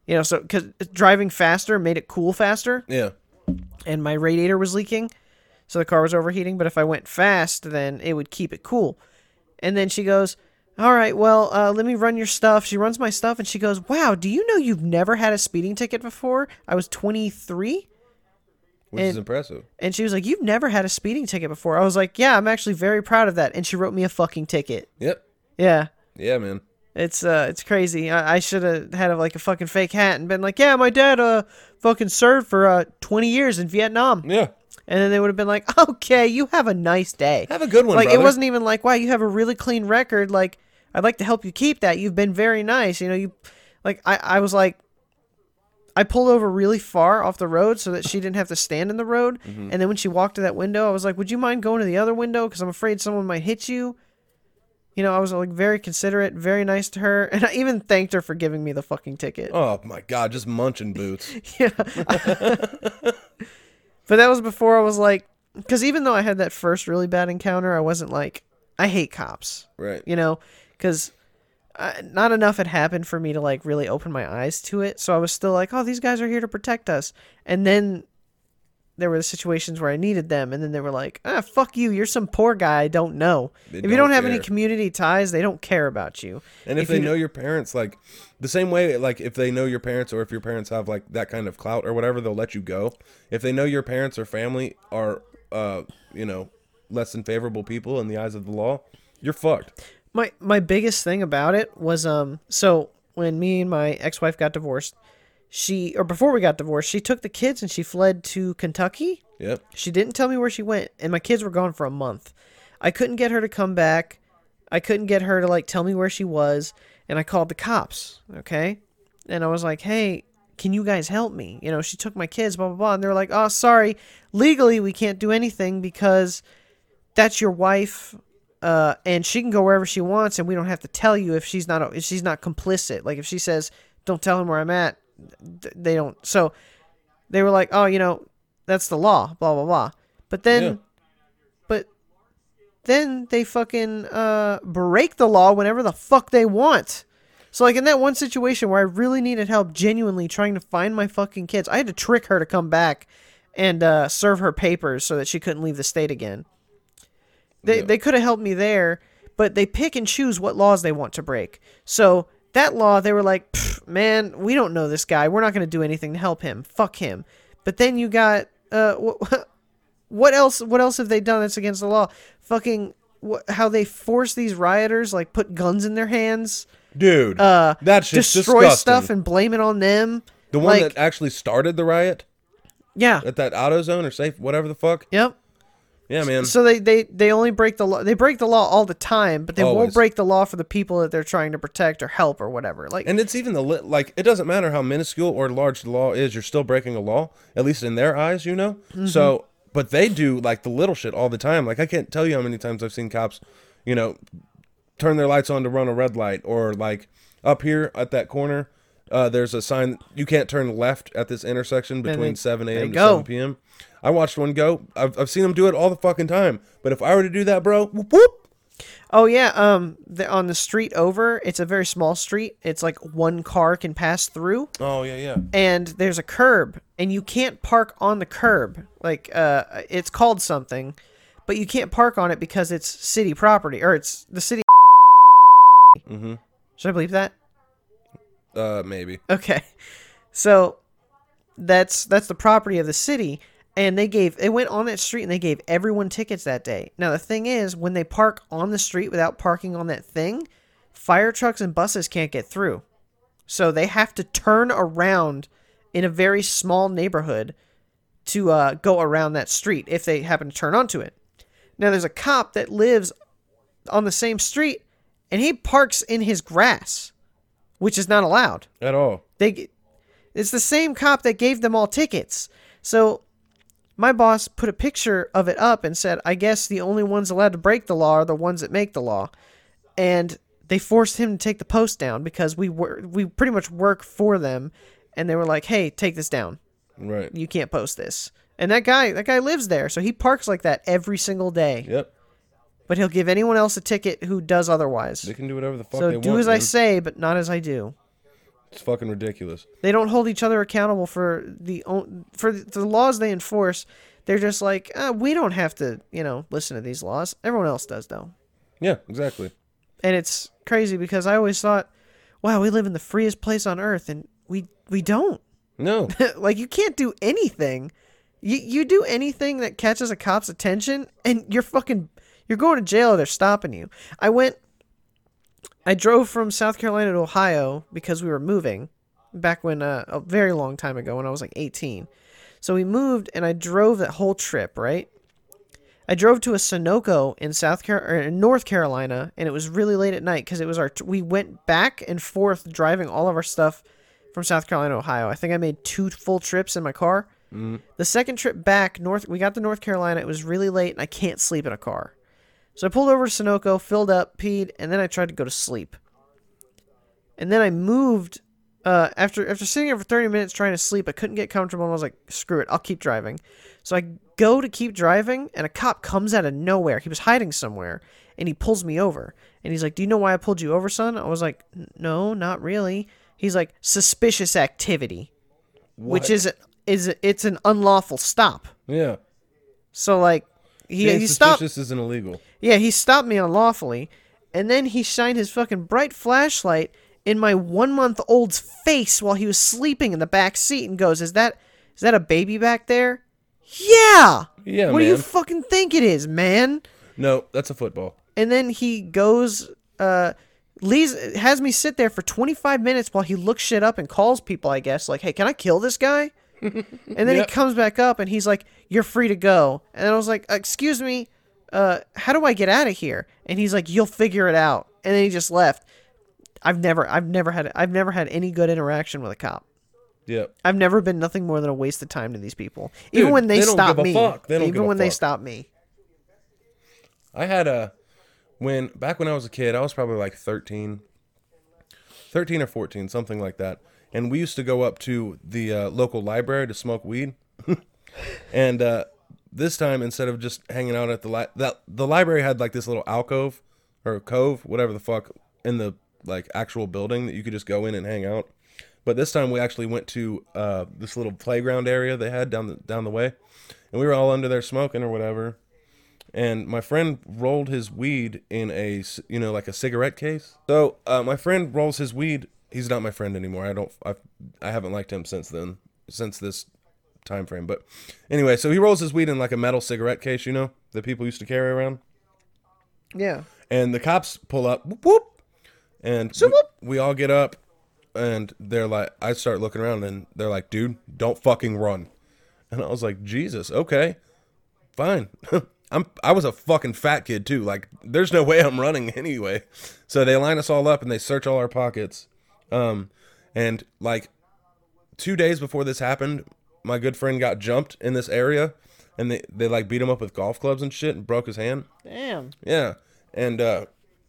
You know, so cuz driving faster made it cool faster yeah. and my radiator was leaking, so the car was overheating. But if I went fast, then it would keep it cool. And then she goes, "All right, well, uh, let me run your stuff." She runs my stuff, and she goes, "Wow, do you know you've never had a speeding ticket before?" I was 23, Which is impressive. and she was like, "You've never had a speeding ticket before." I was like, "Yeah, I'm actually very proud of that." And she wrote me a fucking ticket. Yep. Yeah. Yeah, man. It's uh, it's crazy. I, I should have had a, like a fucking fake hat and been like, "Yeah, my dad uh fucking served for uh 20 years in Vietnam." Yeah. And then they would have been like, okay, you have a nice day. Have a good one, Like, brother. it wasn't even like, wow, you have a really clean record. Like, I'd like to help you keep that. You've been very nice. You know, you, like, I, I was like, I pulled over really far off the road so that she didn't have to stand in the road. Mm-hmm. And then when she walked to that window, I was like, would you mind going to the other window? Because I'm afraid someone might hit you. You know, I was like very considerate, very nice to her. And I even thanked her for giving me the fucking ticket. Oh my god, just munching boots. Yeah. but that was before I was like, because even though I had that first really bad encounter, I wasn't like, I hate cops, Right. you know, because not enough had happened for me to like really open my eyes to it. So I was still like, oh, these guys are here to protect us. And then there were the situations where I needed them, and then they were like, ah, fuck you, you're some poor guy I don't know. They if you don't don't have any community ties, they don't care about you. And if, If they you- know your parents, like the same way, like if they know your parents, or if your parents have like that kind of clout or whatever, they'll let you go. If they know your parents or family are, uh, you know, less than favorable people in the eyes of the law, you're fucked. My my biggest thing about it was um so when me and my ex-wife got divorced she or before we got divorced she took the kids and she fled to kentucky. Yep. she didn't tell me where she went and my kids were gone for a month. I couldn't get her to come back. I couldn't get her to like tell me where she was and i called the cops okay? And i was like hey can you guys help me? You know she took my kids blah blah blah and they're like oh sorry. Legally we can't do anything because that's your wife uh, and she can go wherever she wants, and we don't have to tell you if she's not if she's not complicit. Like if she says, "Don't tell him where I'm at," th- they don't. So they were like, "Oh, you know, that's the law." Blah blah blah. But then, Yeah. but then they fucking uh, break the law whenever the fuck they want. So like in that one situation where I really needed help, genuinely trying to find my fucking kids, I had to trick her to come back and uh, serve her papers so that she couldn't leave the state again. They Yeah. they could have helped me there, but they pick and choose what laws they want to break. So that law, they were like, man, we don't know this guy. We're not going to do anything to help him. Fuck him. But then you got uh, wh- what else? What else have they done that's against the law? Fucking wh- how they force these rioters like put guns in their hands, Dude, uh, that's just destroy disgusting. stuff and blame it on them. the one like- that actually started the riot Yeah. at that AutoZone or safe, whatever the fuck. Yep. Yeah, man. So they, they, they only break the law. They break the law all the time, but they won't break the law for the people that they're trying to protect or help or whatever. Like, And it's even the li- like it doesn't matter how minuscule or large the law is, you're still breaking a law, at least in their eyes, you know. Mm-hmm. So but they do like the little shit all the time. Like I can't tell you how many times I've seen cops, you know, turn their lights on to run a red light, or like up here at that corner, uh, there's a sign you can't turn left at this intersection between they- 7 a.m. to go. 7 p.m. I watched one go. I've, I've seen them do it all the fucking time. But if I were to do that, bro, whoop, whoop. Oh yeah, um, the, on the street over, it's a very small street. It's like one car can pass through, Oh yeah, yeah. and there's a curb, and you can't park on the curb. Like, uh, it's called something, but you can't park on it because it's city property, or it's the city. Mm-hmm. Should I believe that? Uh, maybe. Okay, so that's that's the property of the city, and they gave they went on that street and they gave everyone tickets that day. Now the thing is, when they park on the street without parking on that thing, fire trucks and buses can't get through, so they have to turn around in a very small neighborhood to uh, go around that street if they happen to turn onto it. Now there's a cop that lives on the same street, and he parks in his grass, which is not allowed At all. they it's the same cop that gave them all tickets so my boss put a picture of it up and said i guess the only ones allowed to break the law are the ones that make the law. And they forced him to take the post down because we were we pretty much work for them. And they were like hey take this down. Right. you can't post this. And that guy that guy lives there so he parks like that every single day. Yep. but he'll give anyone else a ticket who does otherwise. They can do whatever the fuck so they do want. Do as i say but not as i do It's fucking ridiculous. They don't hold each other accountable for the for the laws they enforce. They're just like, uh, we don't have to, you know, listen to these laws. Everyone else does though, Yeah, exactly. and it's crazy because I always thought, wow, we live in the freest place on earth, and we we don't. No. like you can't do anything. You you do anything that catches a cop's attention, and you're fucking you're going to jail. Or they're stopping you. I went. I drove from South Carolina to Ohio because we were moving back when uh, a very long time ago when I was like 18. So we moved and I drove that whole trip, right? I drove to a Sunoco in South Car- in North Carolina and it was really late at night cuz it was our t- we went back and forth driving all of our stuff from South Carolina to Ohio. I think I made two full trips in my car. The second trip back north we got to North Carolina, it was really late and I can't sleep in a car. So I pulled over to Sunoco, filled up, peed, and then I tried to go to sleep. And then I moved uh, after after sitting there for 30 minutes trying to sleep. I couldn't get comfortable and I was like, screw it, I'll keep driving. So I go to keep driving and a cop comes out of nowhere. He was hiding somewhere and he pulls me over. And he's like, "Do you know why I pulled you over, son?" I was like, "No, not really." He's like, "Suspicious activity." Which What? is is it's an unlawful stop. Yeah. So like he Being he stopped This isn't illegal. yeah, he stopped me unlawfully, and then he shined his fucking bright flashlight in my one month old's face while he was sleeping in the back seat and goes, Is that is that a baby back there? Yeah. Yeah, What do you fucking think it is, man? No, that's a football. And then he goes uh leaves has me sit there for 25 minutes while he looks shit up and calls people, I guess, like, "Hey, can I kill this guy?" and then Yep. he comes back up and he's like, "You're free to go." And I was like, "Excuse me, uh, how do I get out of here?" And he's like, "You'll figure it out." And then he just left. I've never, I've never had, I've never had any good interaction with a cop. Yeah. I've never been nothing more than a waste of time to these people. Even when they, they stop me, fuck. They even when they stop me. I had a when back when I was a kid, I was probably like 13 13 or 14, something like that. And we used to go up to the uh, local library to smoke weed. and uh, this time instead of just hanging out at the li- that the library had like this little alcove or cove, whatever the fuck in the like actual building that you could just go in and hang out. But this time we actually went to uh, this little playground area they had down the down the way, and we were all under there smoking or whatever. And my friend rolled his weed in a you know like a cigarette case. So uh, my friend rolls his weed. He's not my friend anymore. I don't I've, i haven't liked him since then since this time frame but anyway so he rolls his weed in like a metal cigarette case you know that people used to carry around? Yeah. and the cops pull up whoop, whoop and we, whoop. we all get up and they're like i start looking around and they're like dude don't fucking run. And i was like jesus okay fine. I'm i was a fucking fat kid too. Like there's no way i'm running anyway. So they line us all up and they search all our pockets. Um and like two days before this happened my good friend got jumped in this area and they they like beat him up with golf clubs and shit and broke his hand. Damn. Yeah, and uh,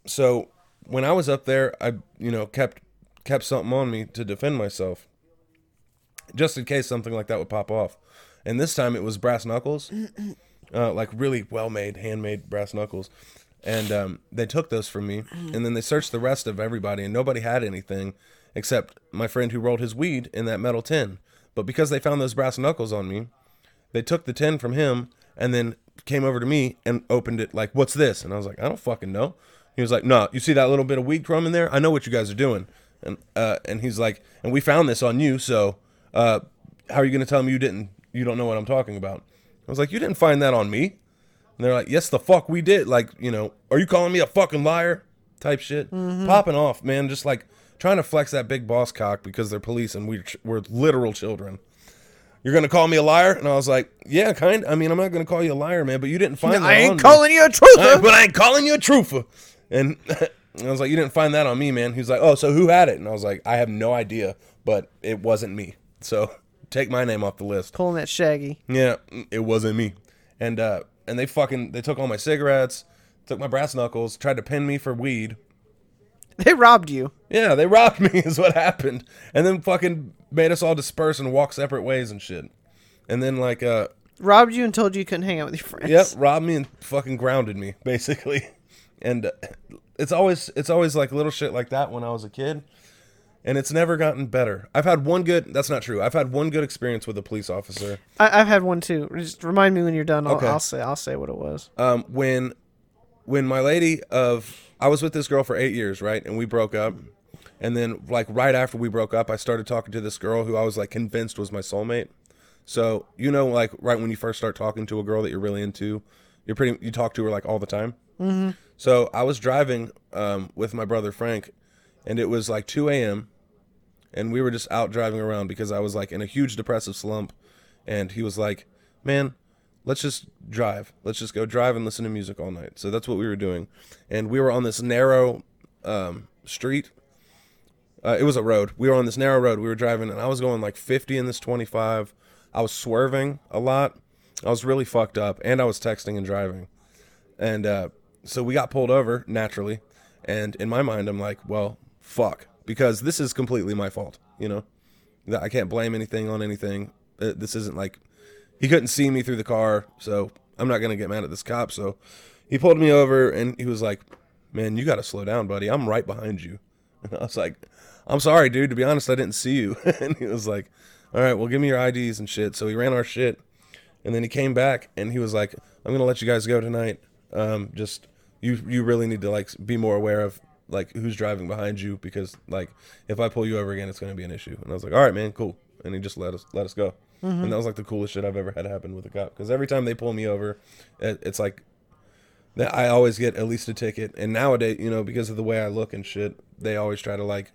so when I was up there, I you know kept kept something on me to defend myself, just in case something like that would pop off. And this time it was brass knuckles, uh, like really well made, handmade brass knuckles. And um, they took those from me, and then they searched the rest of everybody, and nobody had anything except my friend who rolled his weed in that metal tin. But because they found those brass knuckles on me, they took the tin from him and then came over to me and opened it like, "What's this?" And I was like, "I don't fucking know." He was like, "No, you see that little bit of weed crumb in there? I know what you guys are doing." And uh, and he's like, "And we found this on you, so uh, how are you gonna tell me you didn't? You don't know what I'm talking about?" I was like, "You didn't find that on me." And they're like, "Yes, the fuck we did." Like, you know, are you calling me a fucking liar? Type shit, popping off, man. Just like trying to flex that big boss cock because they're police and we're we're literal children. You're gonna call me a liar? And I was like, yeah, kind. I mean, I'm not gonna call you a liar, man, but you didn't find that I ain't me. calling you a truther. but I ain't calling you a truther. And I was like, you didn't find that on me, man. He's like, oh, so who had it? And I was like, I have no idea, but it wasn't me. So take my name off the list. Pulling that shaggy. Yeah, it wasn't me. And uh, and they fucking they took all my cigarettes, took my brass knuckles, tried to pin me for weed. They robbed you. Yeah, they robbed me is what happened. And then fucking made us all disperse and walk separate ways and shit. And then like uh Robbed you and told you you couldn't hang out with your friends. Yep, robbed me and fucking grounded me, basically. And uh, it's always it's always like little shit like that when I was a kid, and it's never gotten better. I've had one good. That's not true. I've had one good experience with a police officer. I, I've had one too. Just remind me when you're done. I'll, Okay. I'll say. I'll say what it was. Um, when when my lady of I was with this girl for eight years, right, and we broke up. And then, like right after we broke up, I started talking to this girl who I was like convinced was my soulmate. So you know, like right when you first start talking to a girl that you're really into, you're pretty you talk to her like all the time. Mm-hmm. So I was driving um, with my brother Frank, and it was like 2 a.m. and we were just out driving around because I was like in a huge depressive slump, and he was like, "Man, let's just drive. Let's just go drive and listen to music all night." So that's what we were doing, and we were on this narrow um, street. Uh, it was a road. We were on this narrow road. We were driving, and I was going like 50 in this 25. I was swerving a lot. I was really fucked up, and I was texting and driving. And uh, so we got pulled over naturally. And in my mind, I'm like, well, fuck, because this is completely my fault. You know, I can't blame anything on anything. Uh, This isn't like he couldn't see me through the car, so I'm not gonna get mad at this cop. So he pulled me over, and he was like, "Man, you got to slow down, buddy. I'm right behind you." And I was like, "I'm sorry, dude. To be honest, I didn't see you." and he was like, "All right, well, give me your IDs and shit." So he ran our shit, and then he came back, and he was like, "I'm gonna let you guys go tonight. Um, just you you really need to like be more aware of." Like who's driving behind you because like if I pull you over again it's gonna be an issue and I was like all right man cool and he just let us let us go and that was like the coolest shit I've ever had happen with a cop because every time they pull me over it, it's like that I always get at least a ticket. And nowadays, you know, because of the way I look and shit, they always try to like,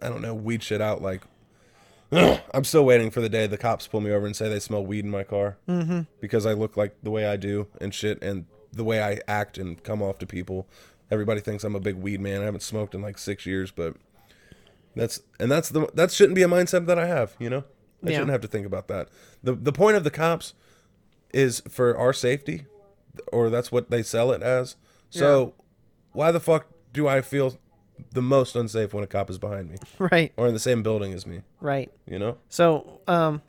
I don't know, weed shit out. Like, I'm still waiting for the day the cops pull me over and say they smell weed in my car mm-hmm. because I look like the way I do and shit, and the way I act and come off to people. Everybody thinks I'm a big weed man. I haven't smoked in like six years, but that's and that's the that shouldn't be a mindset that I have. You know, I Yeah. shouldn't have to think about that. the The point of the cops is for our safety, or that's what they sell it as. So, why the fuck do I feel the most unsafe when a cop is behind me Right. or in the same building as me? Right. You know, So, um,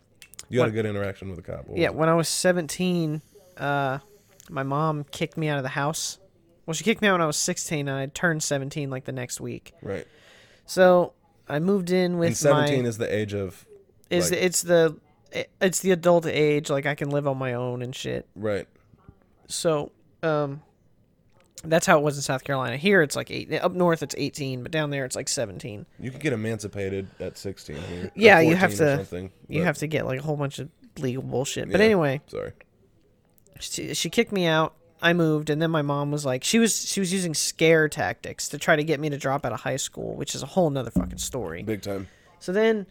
you had a good interaction with a cop. What yeah, when I was 17, uh, my mom kicked me out of the house. Well, she kicked me out when I was 16, and I turned 17 like the next week. right. So I moved in with And seventeen my. is the age of is like- it's the it's the adult age like I can live on my own and shit. right. So um, that's how it was in South Carolina. Here it's like eight. Up north it's 18, but down there it's like 17. You could get emancipated at sixteen. Here, Yeah, you have to- You have to get like a whole bunch of legal bullshit. But yeah, anyway, sorry. she, she kicked me out. I moved, and then my mom was like, she was she was using scare tactics to try to get me to drop out of high school, which is a whole nother fucking story. Big time. So then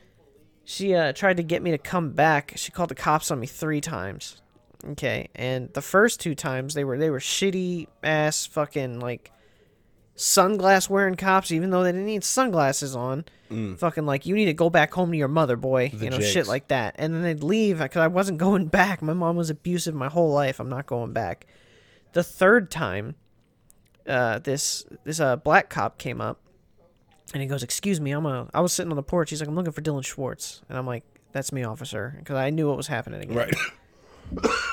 she uh, tried to get me to come back. She called the cops on me three times. Okay, and the first two times they were they were shitty ass fucking like sunglass wearing cops, even though they didn't need sunglasses on. Fucking like, you need to go back home to your mother, boy. Mm. The you know, Jakes. shit like that. And then they'd leave because I wasn't going back. My mom was abusive my whole life. I'm not going back. The third time, uh, this this uh black cop came up, and he goes, "Excuse me, I'm a." I was sitting on the porch. He's like, "I'm looking for Dylan Schwartz," and I'm like, "That's me, officer," because I knew what was happening again. Right.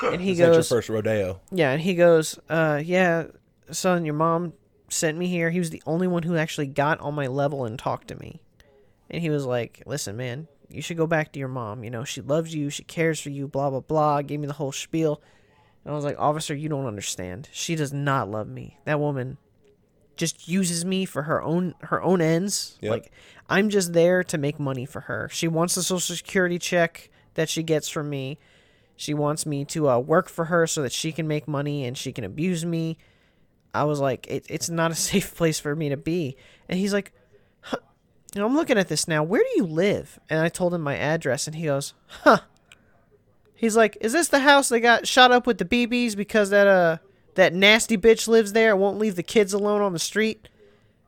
And he not your first rodeo. yeah, and he goes, uh, yeah, son, your mom sent me here. He was the only one who actually got on my level and talked to me. And he was like, listen, man, you should go back to your mom. You know, she loves you, she cares for you, blah, blah, blah. Gave me the whole spiel. And I was like, officer, you don't understand. She does not love me. That woman just uses me for her own her own ends. Yep. Like I'm just there to make money for her. She wants the social security check that she gets from me. She wants me to uh, work for her so that she can make money and she can abuse me. I was like, it, it's not a safe place for me to be. And he's like, huh. And I'm looking at this now. Where do you live? And I told him my address, and he goes, huh. He's like, is this the house that got shot up with the BBs because that uh that nasty bitch lives there? And won't leave the kids alone on the street.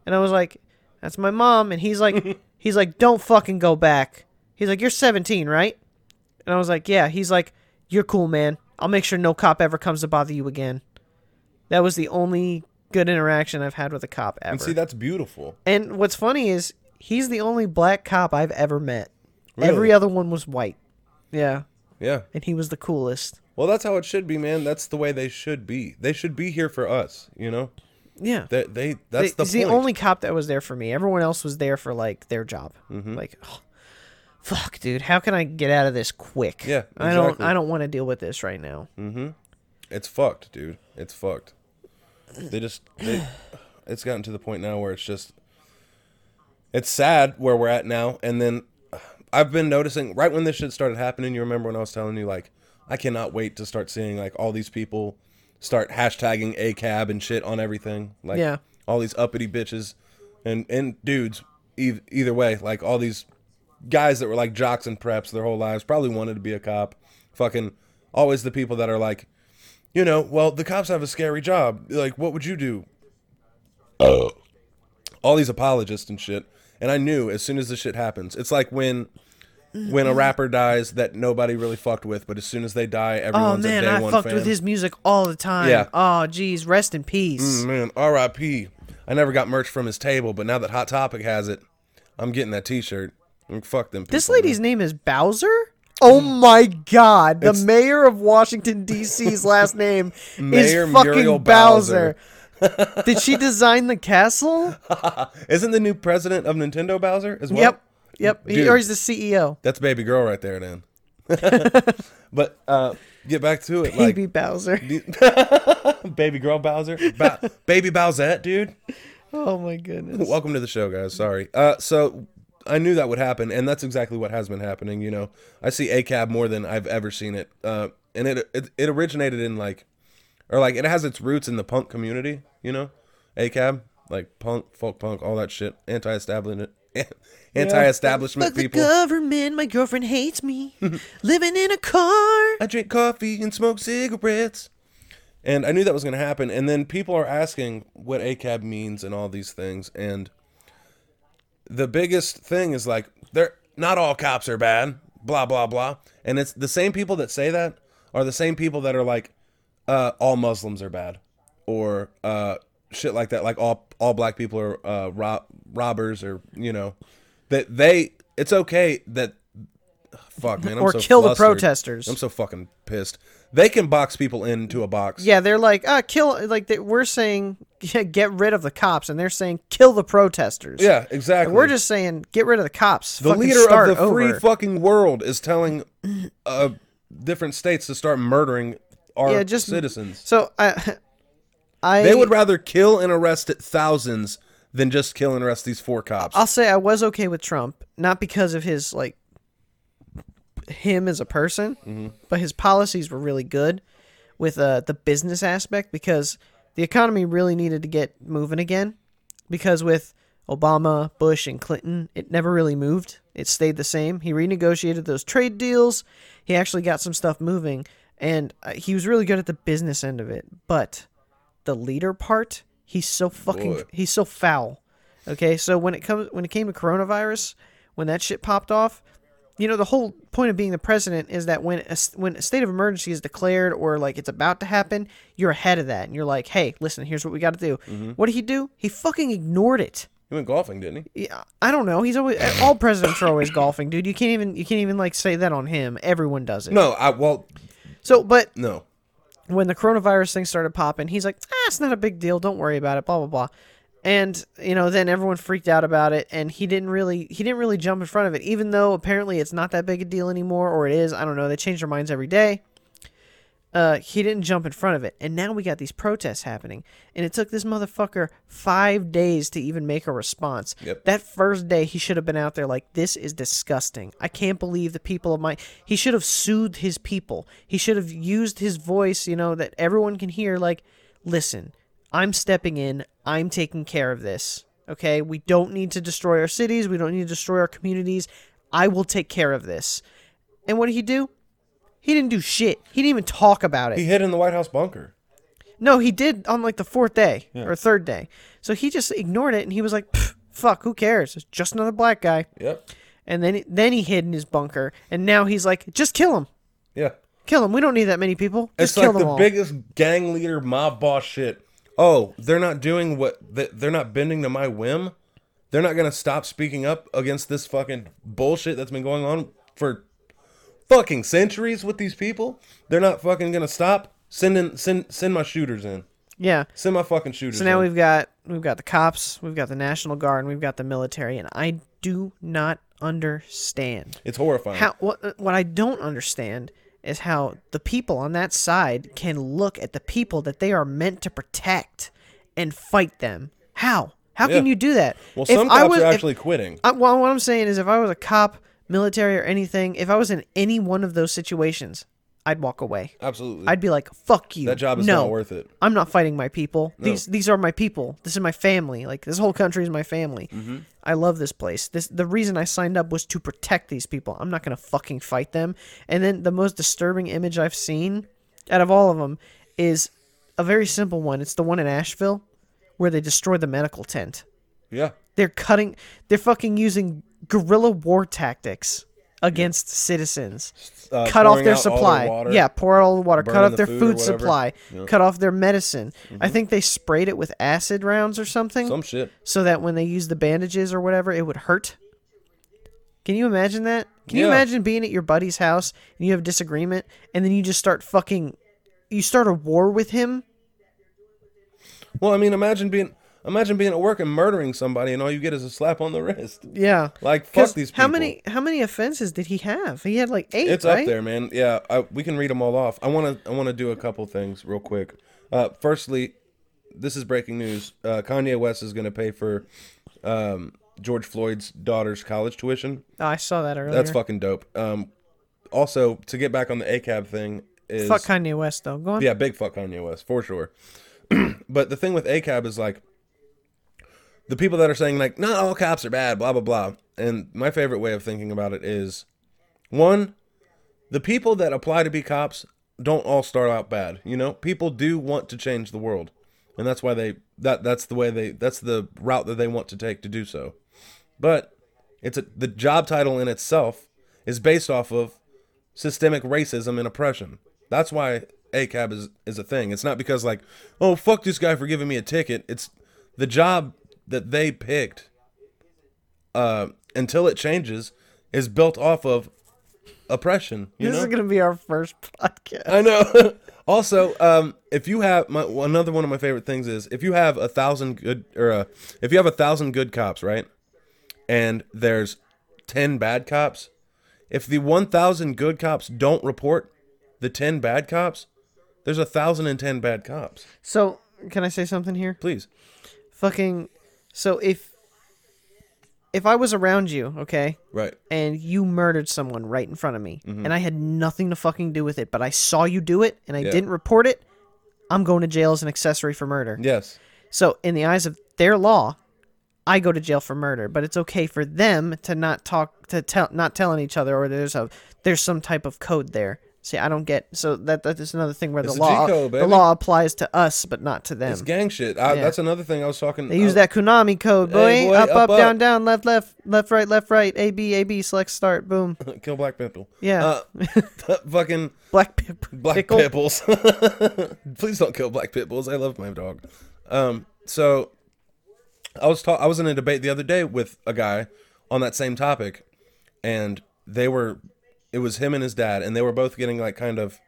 And I was like, that's my mom. And he's like, he's like, don't fucking go back. He's like, you're 17, right? And I was like, yeah. He's like, you're cool, man. I'll make sure no cop ever comes to bother you again. That was the only good interaction I've had with a cop ever. And see, that's beautiful. And what's funny is he's the only black cop I've ever met. Really? Every other one was white. Yeah, Yeah. and he was the coolest. Well, that's how it should be, man. That's the way they should be. They should be here for us, you know? Yeah. They, they that's The- the he's the only cop that was there for me. Everyone else was there for like their job. Mm-hmm. Like, oh, fuck, dude, how can I get out of this quick? Yeah, I don't. I don't want to deal with this right now. It's fucked, dude. It's fucked. They just they, it's gotten to the point now where it's just it's sad where we're at now and then I've been noticing right when this shit started happening, you remember when I was telling you like I cannot wait to start seeing like all these people start hashtagging ACAB and shit on everything. Like Yeah. all these uppity bitches and and dudes e- either way, like all these guys that were like jocks and preps their whole lives probably wanted to be a cop. Fucking always the people that are like you know, well, the cops have a scary job. Like, what would you do? Oh. All these apologists and shit. And I knew as soon as this shit happens, it's like when when a rapper dies that nobody really fucked with, but as soon as they die, everyone's Oh everyone's man, a day I one fucked fan. with his music all the time. Yeah. Oh geez, rest in peace. Mm, man, R.I.P. I never got merch from his table, but now that Hot Topic has it, I'm getting that T-shirt. Mm, Fuck them. This lady's man. name is Bowser. Oh my God! The It's- mayor of Washington D.C.'s last name Mayor is fucking Muriel Bowser. Did she design the castle? isn't the new president of Nintendo Bowser as well? Yep, yep. He, or he's the CEO. That's baby girl right there, then. but uh, get back to it, Baby Bowser. baby girl Bowser, ba- baby Bowsette, dude. Oh my goodness. Welcome to the show, guys. Sorry. Uh, so I knew that would happen, and that's exactly what has been happening. You know, I see ACAB more than I've ever seen it. Uh, and it, it it originated in like, or like it has its roots in the punk community. You know, ACAB like punk, folk punk, all that shit, anti-establishment, anti-establishment Fuck the people. government. My girlfriend hates me. Living in a car. I drink coffee and smoke cigarettes. And I knew that was going to happen. And then people are asking what ACAB means and all these things. And the biggest thing is like, they're not all cops are bad, blah, blah, blah. And it's the same people that say that are the same people that are like, uh, all Muslims are bad. Or uh, shit like that. Like all, all black people are uh, rob- robbers or, you know, that they, it's okay that, fuck, man. I'm Or so kill the protesters. I'm so fucking pissed. They can box people into a box. Yeah, they're like, ah, kill. Like they, we're saying, yeah, get rid of the cops, and they're saying kill the protesters. Yeah, exactly. And we're just saying get rid of the cops. the leader of the free over. fucking world is telling uh, different states to start murdering our Yeah, just- citizens. So I, I They would rather kill and arrest thousands than just kill and arrest these four cops. I'll say I was okay with Trump, not because of his like him as a person, Mm-hmm. but his policies were really good with uh, the business aspect because the economy really needed to get moving again. Because with Obama, Bush, and Clinton, it never really moved. It stayed the same. He renegotiated those trade deals. He actually got some stuff moving, and uh, he was really good at the business end of it. But the leader part, He's so fucking Boy. he's so foul. Okay, so when it comes when it came to coronavirus, when that shit popped off, you know the whole point of being the president is that when a, when a state of emergency is declared or like it's about to happen, you're ahead of that and you're like, hey, listen, here's what we got to do. Mm-hmm. What did he do? He fucking ignored it. He went golfing, didn't he? Yeah, I don't know. He's always all presidents are always golfing, dude. You can't even you can't even like say that on him. Everyone does it. No, I well, So, but no. When the coronavirus thing started popping, he's like, ah, it's not a big deal. Don't worry about it. Blah blah blah. And you know, then everyone freaked out about it, and he didn't really he didn't really jump in front of it, even though apparently it's not that big a deal anymore, or it is. I don't know. They change their minds every day. Uh, he didn't jump in front of it, and now we got these protests happening, and it took this motherfucker five days to even make a response. Yep. That first day, he should have been out there like, "This is disgusting. I can't believe the people of my." He should have soothed his people. He should have used his voice, you know, that everyone can hear. Like, listen, I'm stepping in. I'm taking care of this. Okay, we don't need to destroy our cities. We don't need to destroy our communities. I will take care of this. And what did he do? He didn't do shit. He didn't even talk about it. He hid in the White House bunker. No, he did on like the fourth day or third day. So he just ignored it and he was like, "Pff, "Fuck, who cares? It's just another black guy." Yep. And then then he hid in his bunker, and now he's like, "Just kill him, Yeah. kill him. We don't need that many people. Just It's kill like them the all." biggest gang leader mob boss shit. Oh, they're not doing what th- they're not bending to my whim. They're not gonna stop speaking up against this fucking bullshit that's been going on for fucking centuries with these people. They're not fucking gonna stop. Send in, send send my shooters in. yeah. Send my fucking shooters. So now in. we've got we've got the cops, we've got the National Guard, and we've got the military, and I do not understand It's horrifying. how what what I don't understand is how the people on that side can look at the people that they are meant to protect and fight them. How? How can you do that? well, If some I cops was- are if- actually quitting. I, well, what I'm saying is, if I was a cop, military, or anything, if I was in any one of those situations, I'd walk away. Absolutely. I'd be like, "Fuck you." that job is no, not worth it. I'm not fighting my people. These these are my people. This is my family. Like this whole country is my family. Mm-hmm. I love this place. This the reason I signed up was to protect these people. I'm not gonna fucking fight them. And then the most disturbing image I've seen out of all of them is a very simple one. It's the one in Asheville where they destroy the medical tent. Yeah. They're cutting. They're fucking using guerrilla war tactics against citizens. Uh, cut off their all their supply. yeah, pour out all the water. cut off the their food food, supply. Yeah. Cut off their medicine. I think they sprayed it with acid rounds or something, Some shit. so that when they use the bandages or whatever, it would hurt. Can you imagine that? Can you imagine being at your buddy's house and you have disagreement, and then you just start fucking, you start a war with him? Well, I mean, imagine being imagine being at work and murdering somebody, and all you get is a slap on the wrist. Yeah. Like fuck these people. How many how many offenses did he have? He had like eight. It's right? up there, man. Yeah, I, we can read them all off. I want to. I want to do a couple things real quick. Uh, firstly, this is breaking news. Uh, Kanye West is going to pay for um, George Floyd's daughter's college tuition. Oh, I saw that earlier. That's fucking dope. Um, also, to get back on the ACAB thing is Fuck Kanye West though. Go on. yeah, big fuck Kanye West for sure. but the thing with ACAB is like the people that are saying like, not all cops are bad, blah blah blah. And my favorite way of thinking about it is one, the people that apply to be cops don't all start out bad. You know, people do want to change the world, and that's why they that that's the way they that's the route that they want to take to do so. But it's a, the job title in itself is based off of systemic racism and oppression. That's why ACAB is is a thing. It's not because like, oh fuck this guy for giving me a ticket. It's the job that they picked uh, until it changes is built off of oppression. You This know? is gonna be our first podcast. I know. also, um, if you have my another one of my favorite things is if you have a thousand good or uh, if you have a thousand good cops, right, and there's ten bad cops, if the one thousand good cops don't report the ten bad cops, there's a thousand and ten bad cops. So, can I say something here? Please. Fucking. So if if I was around you, okay, Right. and you murdered someone right in front of me, mm-hmm. and I had nothing to fucking do with it, but I saw you do it and I didn't report it, I'm going to jail as an accessory for murder. Yes. So, in the eyes of their law, I go to jail for murder, but it's okay for them to not talk to tell not telling each other or there's a there's some type of code there. See, I don't get. So that that is another thing where It's the law G-code, the law applies to us, but not to them. It's gang shit. I, Yeah. That's another thing I was talking. They use that Konami code, boy. Hey, boy, up, up, up, down, down, left, left, left, right, left, right. A, B, A, B. Select, start. Boom. Kill Black Pimple. Yeah. Uh, fucking Black pip, Black pickle. Please don't kill Black Pitbulls. I love my dog. Um, so I was ta- I was in a debate the other day with a guy on that same topic, and they were it was him and his dad, and they were both getting like kind of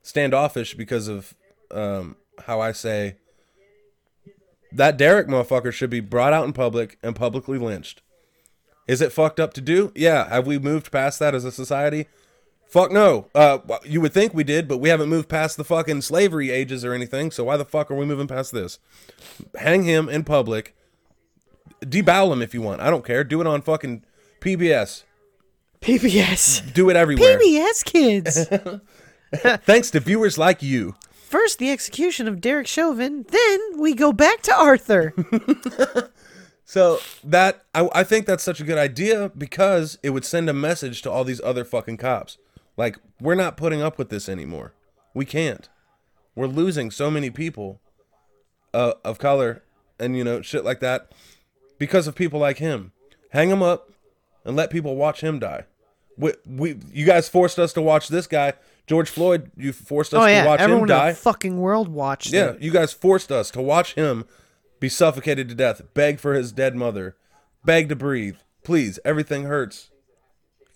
standoffish because of um, how I say that Derek motherfucker should be brought out in public and publicly lynched. Is it fucked up to do? Yeah. Have we moved past that as a society? Fuck no. Uh, you would think we did, but we haven't moved past the fucking slavery ages or anything. So why the fuck are we moving past this? Hang him in public. Debowel him if you want. I don't care. Do it on fucking PBS. PBS. Do it everywhere. PBS kids. Thanks to viewers like you. First, the execution of Derek Chauvin. Then we go back to Arthur. So that I, I think that's such a good idea because it would send a message to all these other fucking cops. Like we're not putting up with this anymore. We can't. We're losing so many people uh, of color and you know shit like that because of people like him. Hang him up and let people watch him die. We, we you guys forced us to watch this guy George Floyd. You forced us oh to yeah, watch him everyone in die. the fucking world watched Yeah, it. you guys forced us to watch him be suffocated to death, beg for his dead mother, beg to breathe. Please, everything hurts.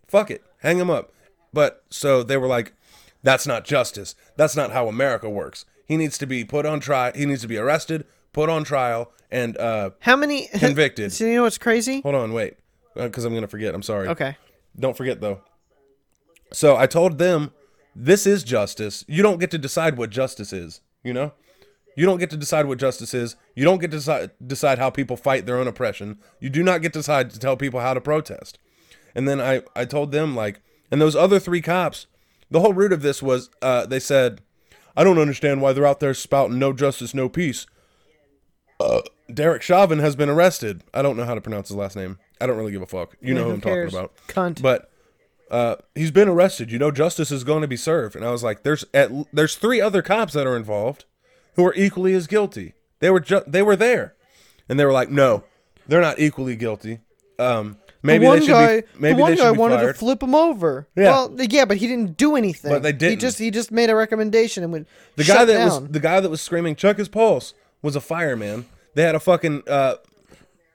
Fuck it, hang him up. But so they were like, that's not justice. That's not how America works. He needs to be put on trial. He needs to be arrested, put on trial, and uh, How many Convicted. so you know what's crazy? hold on, wait, because I'm gonna forget. I'm sorry. Okay. Don't forget though. So I told them, this is justice. You don't get to decide what justice is. You know, you don't get to decide what justice is. You don't get to decide decide how people fight their own oppression. You do not get to decide to tell people how to protest. And then I I told them like, and those other three cops, the whole root of this was uh, they said, I don't understand why they're out there spouting no justice, no peace. Uh, Derek Chauvin has been arrested. I don't know how to pronounce his last name. I don't really give a fuck. You know who who I'm cares? talking about. Cunt. But uh, he's been arrested. You know, justice is going to be served. And I was like, there's at, there's three other cops that are involved who are equally as guilty. They were ju- they were there, and they were like, no, they're not equally guilty. Um, maybe the one they should guy, be maybe the one they guy be wanted fired. to flip him over. Yeah. Well, yeah, but he didn't do anything. But they He didn't. just he just made a recommendation and would The guy that down. was the guy that was screaming "Chuck his pulse" was a fireman. They had a fucking uh,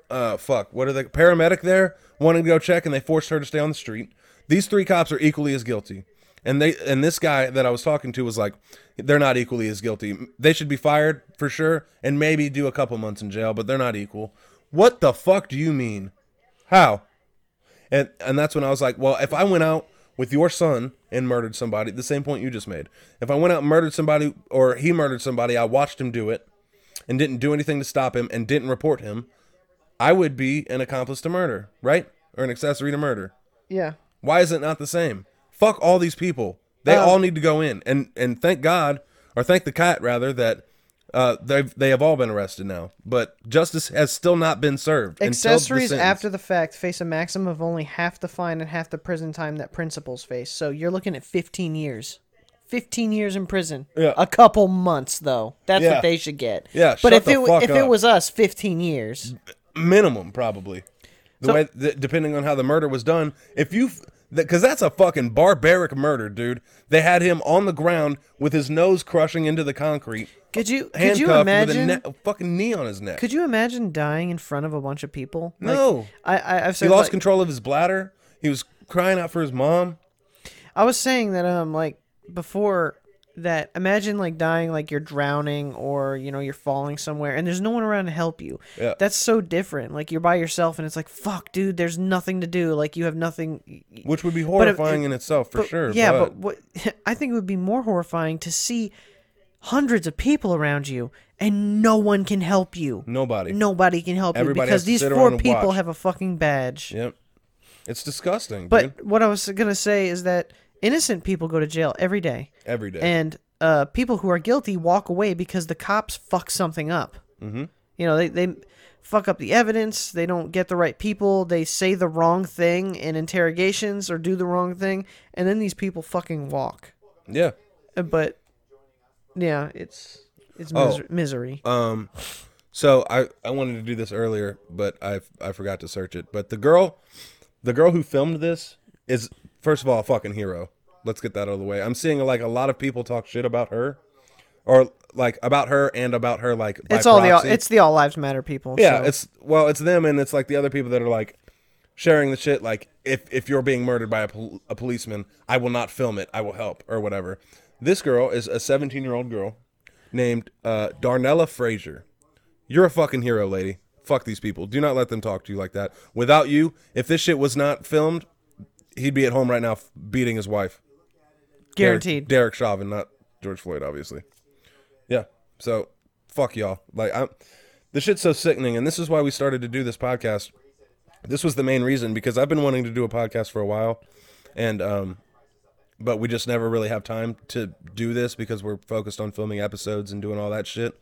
uh, fuck. What are the Paramedic there wanting to go check, and they forced her to stay on the street. These three cops are equally as guilty, and they and this guy that I was talking to was like, they're not equally as guilty. They should be fired for sure, and maybe do a couple months in jail, but they're not equal. What the fuck do you mean? How? And and that's when I was like, well, if I went out with your son and murdered somebody, the same point you just made. If I went out and murdered somebody or he murdered somebody, I watched him do it and didn't do anything to stop him and didn't report him, I would be an accomplice to murder, right? Or an accessory to murder. yeah. Why is it not the same? Fuck all these people. They Um, all need to go in. And and thank God, or thank the cat rather, that uh, they they have all been arrested now. But justice has still not been served. until the Accessories after the fact face a maximum of only half the fine and half the prison time that principals face. So you're looking at 15 years. 15 years in prison. Yeah. A couple months though. That's Yeah. what they should get. Yeah, But shut if it if it up. was us 15 years. Minimum probably. The So- way th- depending on how the murder was done. If you because that's a fucking barbaric murder dude. They had him on the ground with his nose crushing into the concrete. Could you could you with a, imagine ne- a fucking knee on his neck. Could you imagine dying in front of a bunch of people? Like, No. I, I I've he lost like, control of his bladder. He was crying out for his mom. I was saying that um like before that imagine like dying like you're drowning or you know you're falling somewhere and there's no one around to help you. Yeah. That's so different. Like you're by yourself and it's like fuck dude, there's nothing to do. Like you have nothing which would be if- horrifying in itself for but- sure Yeah, but, but what I think it would be more horrifying to see hundreds of people around you and no one can help you. nobody Nobody can help Everybody you because these four people watch. have a fucking badge. yep it's disgusting But dude. what I was gonna say is that innocent people go to jail every day, every day and uh, people who are guilty walk away because the cops fuck something up. Mm-hmm. You know, they they fuck up the evidence. They don't get the right people. They say the wrong thing in interrogations or do the wrong thing, and then these people fucking walk. Yeah. Uh, But yeah, it's it's Oh. misery. Um, so I I wanted to do this earlier, but I I forgot to search it. But the girl, the girl who filmed this is first of all a fucking hero. Let's get that out of the way. I'm seeing like a lot of people talk shit about her, or like about her and about her like. It's all the all, it's the all lives matter people. yeah. so- It's well, it's them and it's like the other people that are like sharing the shit. Like if if you're being murdered by a, pol- a policeman, I will not film it. I will help or whatever. This girl is a 17 year old girl named uh, Darnella Frazier. You're a fucking hero, lady. Fuck these people. Do not let them talk to you like that. Without you, if this shit was not filmed, he'd be at home right now beating his wife. Derek- guaranteed. Derek, Chauvin, not George Floyd, obviously. Yeah. So fuck y'all. Like I'm the shit's so sickening, and this is why we started to do this podcast. This was the main reason because I've been wanting to do a podcast for a while, and um, but we just never really have time to do this because we're focused on filming episodes and doing all that shit.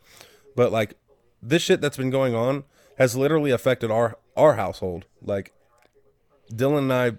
But like this shit that's been going on has literally affected our our household. Like Dylan and I,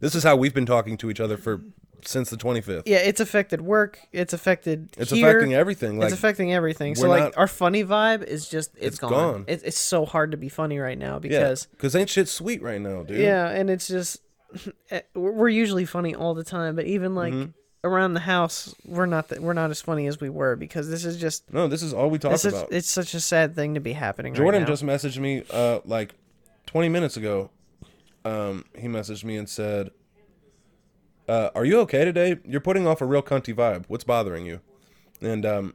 this is how we've been talking to each other for since the 25th. yeah, it's affected work. It's affected. It's here, affecting everything. Like it's affecting everything. So like not- our funny vibe is just it's It's gone. gone. It's it's so hard to be funny right now yeah, because because ain't shit sweet right now, dude. yeah, and it's just eh, we're usually funny all the time, but even like Mm-hmm. around the house, we're not that we're not as funny as we were because this is just No, this is all we talk this is, about. it's such a sad thing to be happening. Jordan right now. just messaged me uh like 20 minutes ago. Um, he messaged me and said, uh, "Are you okay today? You're putting off a real cunty vibe. What's bothering you?" And um,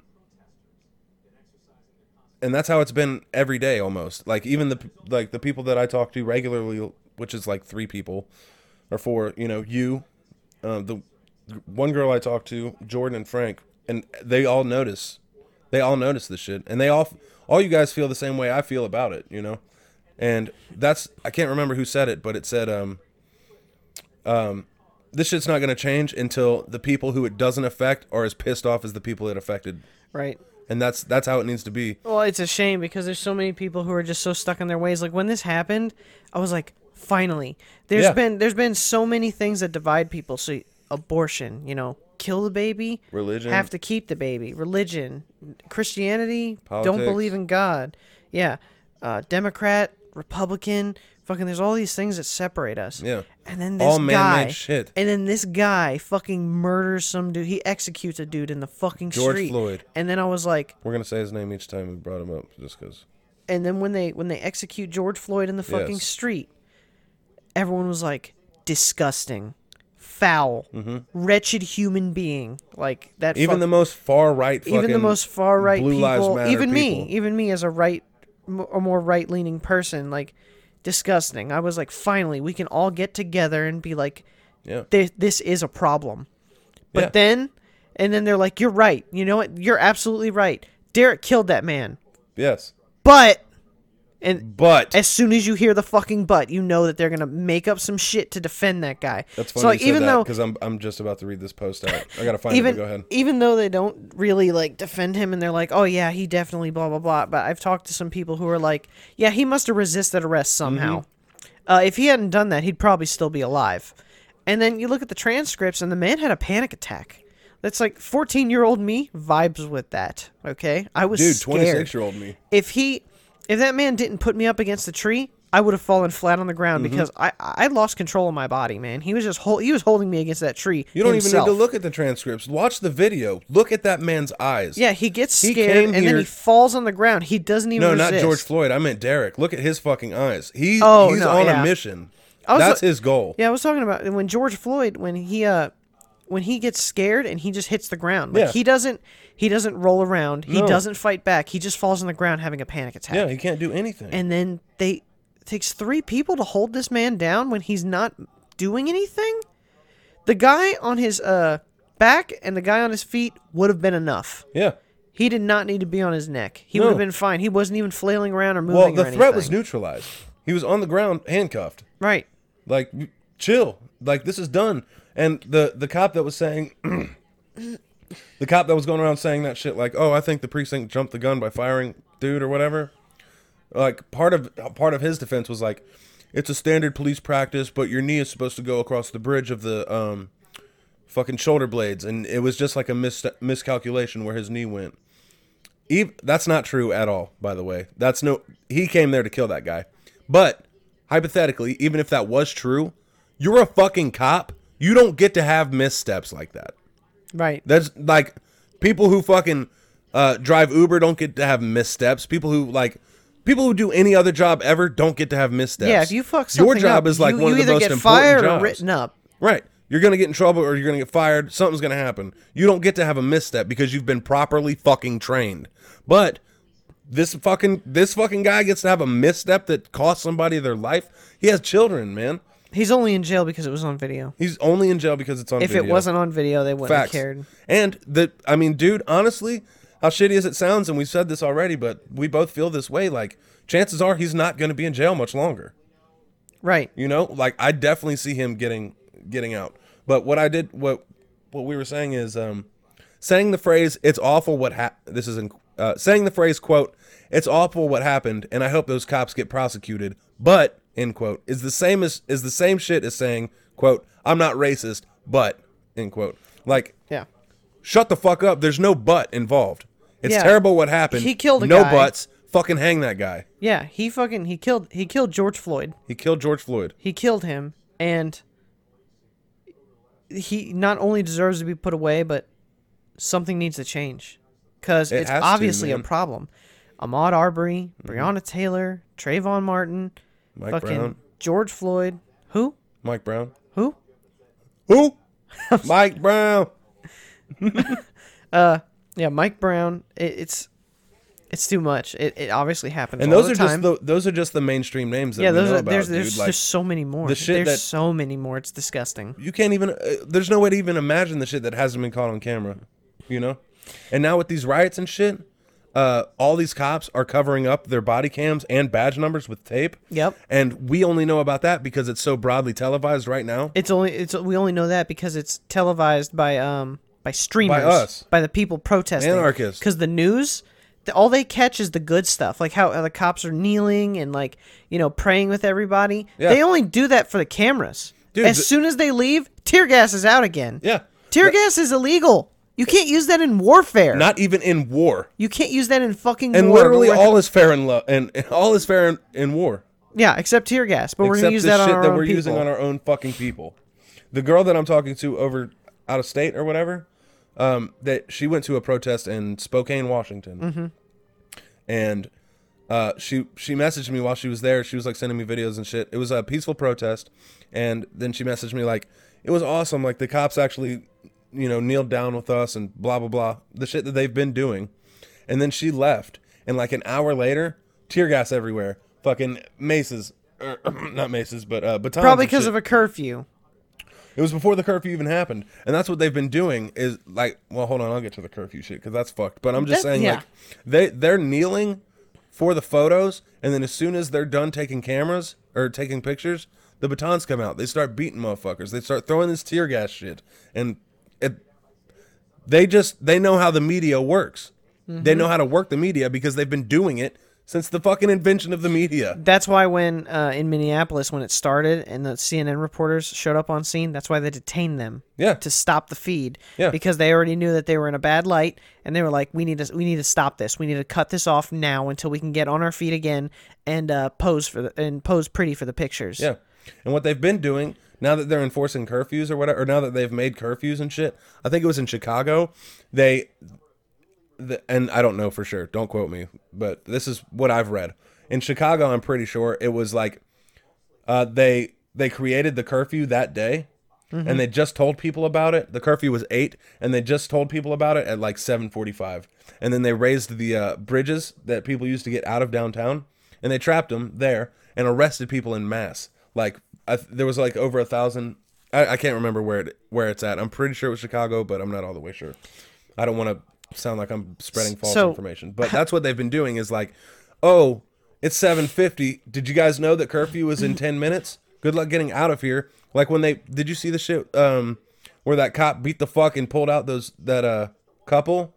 and that's how it's been every day almost. Like even the like the people that I talk to regularly, which is like three people or four. You know, you, uh, the one girl I talk to, Jordan and Frank, and they all notice. They all notice this shit, and they all all you guys feel the same way I feel about it. You know, and that's I can't remember who said it, but it said um um this shit's not gonna change until the people who it doesn't affect are as pissed off as the people it affected, right. and that's that's how it needs to be. Well, it's a shame because there's so many people who are just so stuck in their ways. Like when this happened, I was like, finally. There's Yeah. been there's been so many things that divide people. So abortion, you know, kill the baby, Religion. have to keep the baby, religion, Christianity, don't Politics. believe in God. Yeah. Uh, Democrat, Republican, fucking there's all these things that separate us. Yeah. And then this All man-made guy shit. And then this guy fucking murders some dude. He executes a dude in the fucking George street. Floyd. And then I was like, We're gonna say his name each time we brought him up, just because. and then when they when they execute George Floyd in the fucking Yes. street, everyone was like disgusting, foul, wretched human being. Like that. Mm-hmm. Even fuck- the most far right, even the most far right Blue people, Matter even me, people. even me as a right, m- a more right leaning person, like disgusting. I was like, finally, we can all get together and be like, Yeah. this, this is a problem. But Yeah. then, and then they're like, you're right. You know what? You're absolutely right. Derek killed that man. Yes, But, and but as soon as you hear the fucking but, you know that they're gonna make up some shit to defend that guy. that's funny so like you said even that though because I'm I'm just about to read this post out. I gotta find even it. Go ahead. even though they don't really like defend him and they're like, oh yeah, he definitely blah blah blah. But I've talked to some people who are like, yeah, he must have resisted arrest somehow. Mm-hmm. Uh, if he hadn't done that, he'd probably still be alive. And then you look at the transcripts, and the man had a panic attack. That's like 14 year old me vibes with that. Okay, I was Dude, 26 year old me. if he if that man didn't put me up against the tree i would have fallen flat on the ground Mm-hmm. because i i lost control of my body man he was just hold, he was holding me against that tree You don't himself. even need to look at the transcripts. Watch the video. Look at that man's eyes. yeah he gets He scared and then he falls on the ground he doesn't even No, not. George Floyd. I meant Derek. Look at his fucking eyes. He Oh, he's no, on yeah. a mission. That's his goal. yeah i was talking about when george floyd when he uh when he gets scared and he just hits the ground like Yeah. he doesn't he doesn't roll around he No. doesn't fight back he just falls on the ground having a panic attack Yeah, he can't do anything. and then they it takes three people to hold this man down when he's not doing anything. The guy on his uh back and the guy on his feet would have been enough. yeah. He did not need to be on his neck. He would have been fine. He wasn't even flailing around or moving. Well, or the threat was anything. neutralized. He was on the ground, handcuffed. right. Like, chill. Like this is done. And the the cop that was saying, the cop that was going around saying that shit, like, oh, I think the precinct jumped the gun by firing dude or whatever. Like part of part of his defense was like, it's a standard police practice, but your knee is supposed to go across the bridge of the um fucking shoulder blades, and it was just like a mis- miscalculation where his knee went. That's not true at all, by the way. That's no. He came there to kill that guy. But hypothetically, even if that was true, you're a fucking cop. You don't get to have missteps like that. Right. That's like people who fucking uh, drive Uber don't get to have missteps. People who like people who do any other job ever don't get to have missteps. Yeah, if you fuck something your job up, is like you, one you of the either most get important fired jobs. or written up. Right. You're gonna get in trouble or you're gonna get fired. Something's gonna happen. You don't get to have a misstep because you've been properly fucking trained. But this fucking this fucking guy gets to have a misstep that costs somebody their life. He has children, man. He's only in jail because it was on video. He's only in jail because it's on video. If video. it wasn't on video, they wouldn't Facts. have cared. And the I mean, dude, honestly, how shitty as it sounds, and we've said this already, but we both feel this way. Like, chances are he's not going to be in jail much longer. Right. You know, like I definitely see him getting getting out. But what I did, what what we were saying is, um, saying the phrase "It's awful what hap This is in, uh, saying the phrase "quote It's awful what happened," and I hope those cops get prosecuted. But end quote is the same as is the same shit as saying quote I'm not racist, but end quote. Like Yeah. shut the fuck up. There's no but involved. It's Yeah. terrible what happened. He killed a no guy. buts. Fucking hang that guy. Yeah. He fucking he killed he killed George Floyd. He killed George Floyd. He killed him, and he not only deserves to be put away, but something needs to change because It it's has to, obviously a problem. Ahmaud Arbery, mm-hmm. Breonna Taylor, Trayvon Martin, Mike fucking Brown. George Floyd. Who? Mike Brown. Who? Who? Mike Brown. Yeah, Mike Brown. It, it's it's too much. It, it obviously happens. And those are time. just the, those are just the mainstream names that yeah. we Those know are about, there's there's Like, just so many more. the shit there's that- so many more. It's disgusting. you can't even. Uh, there's no way to even imagine the shit that hasn't been caught on camera. You know. And now with these riots and shit, uh, all these cops are covering up their body cams and badge numbers with tape. Yep. And we only know about that because it's so broadly televised right now. It's only it's we only know that because it's televised by um by streamers by us. by the people protesting Anarchists. because the news all they catch is the good stuff like how, the cops are kneeling and like you know praying with everybody Yeah. they only do that for the cameras Dude, as the- soon as they leave tear gas is out again Yeah. tear gas is illegal you can't use that in warfare Not even in war. you can't use that in fucking And war literally all is fair in love, and and all is fair in, in war. yeah except tear gas but we're except gonna use that on shit our that own we're people. using on our own fucking people. The girl that I'm talking to over out of state or whatever, um, that she went to a protest in Spokane, Washington, Mm-hmm. and uh, she she messaged me while she was there. She was like sending me videos and shit. It was a peaceful protest, and then she messaged me like it was awesome. Like the cops actually, you know, kneeled down with us and blah blah blah. The shit that they've been doing, and then she left, and like an hour later, tear gas everywhere, fucking maces. er, not maces, but uh, batons. probably because of a curfew It was before the curfew even happened, and that's what they've been doing. Is like, well, hold on, I'll get to the curfew shit because that's fucked. But I'm just That- saying, yeah. like, they they're kneeling for the photos, and then as soon as they're done taking cameras or taking pictures, the batons come out. They start beating motherfuckers. They start throwing this tear gas shit, and it. They just they know how the media works. They know how to work the media because they've been doing it since the fucking invention of the media. That's why when uh, in Minneapolis when it started and the CNN reporters showed up on scene, that's why they detained them. Yeah. To stop the feed. Yeah. Because they already knew that they were in a bad light and they were like, We need to we need to stop this. We need to cut this off now until we can get on our feet again and uh, pose for the and pose pretty for the pictures. Yeah. And what they've been doing now that they're enforcing curfews or whatever, or now that they've made curfews and shit, I think it was in Chicago. They, the, and I don't know for sure. Don't quote me, but this is what I've read. In Chicago, I'm pretty sure it was like, uh, they they created the curfew that day, and they just told people about it. The curfew was eight, and they just told people about it at like seven forty-five, and then they raised the uh, bridges that people used to get out of downtown, and they trapped them there and arrested people in mass. Like I, th- there was like over a thousand. I, I can't remember where it where it's at. I'm pretty sure it was Chicago, but I'm not all the way sure. I don't want to sound like I'm spreading false So- information, but that's what they've been doing. Is like, oh, it's 7:50. Did you guys know that curfew was in 10 minutes? Good luck getting out of here. Like when they did you see the shit um where that cop beat the fuck and pulled out those that uh couple?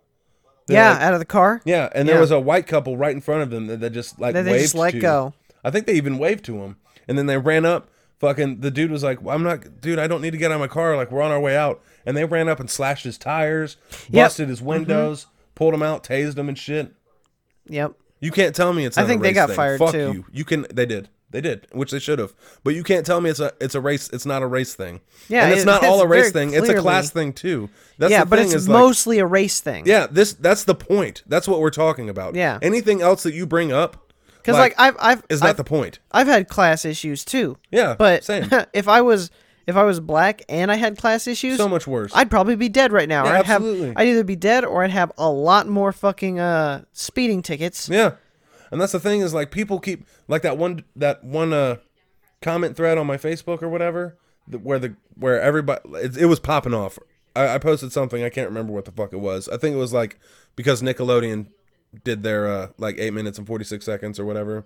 They're Yeah, like- out of the car. yeah, and there Yeah. was a white couple right in front of them that, that just like That they waved just let to. go. I think they even waved to him, and then they ran up, fucking the dude was like, "I'm not, dude. I don't need to get out of my car. Like we're on our way out." And they ran up and slashed his tires, Yep. busted his mm-hmm. windows, pulled him out, tased him and shit. Yep. You can't tell me it's. I think they got thing. fired, Fuck too. you. You can. They did. They did, which they should have. But you can't tell me it's a it's a race. It's not a race thing. Yeah, and it's it- not all a race thing. It's a class thing too. That's yeah, but thing it's is like, mostly a race thing. yeah. This that's the point. That's what we're talking about. Yeah. Anything else that you bring up, Because like, I've I've is not I've, the point. I've had class issues too. Yeah, But same. if I was if I was black and I had class issues, So much worse. I'd probably be dead right now. Yeah, I'd absolutely. have I'd either be dead or I'd have a lot more fucking uh speeding tickets. Yeah, and that's the thing is like people keep like that one that one uh comment thread on my Facebook or whatever where the where everybody it, it was popping off. I, I posted something I can't remember what the fuck it was. I think it was like because Nickelodeon did their uh like eight minutes and forty six seconds or whatever,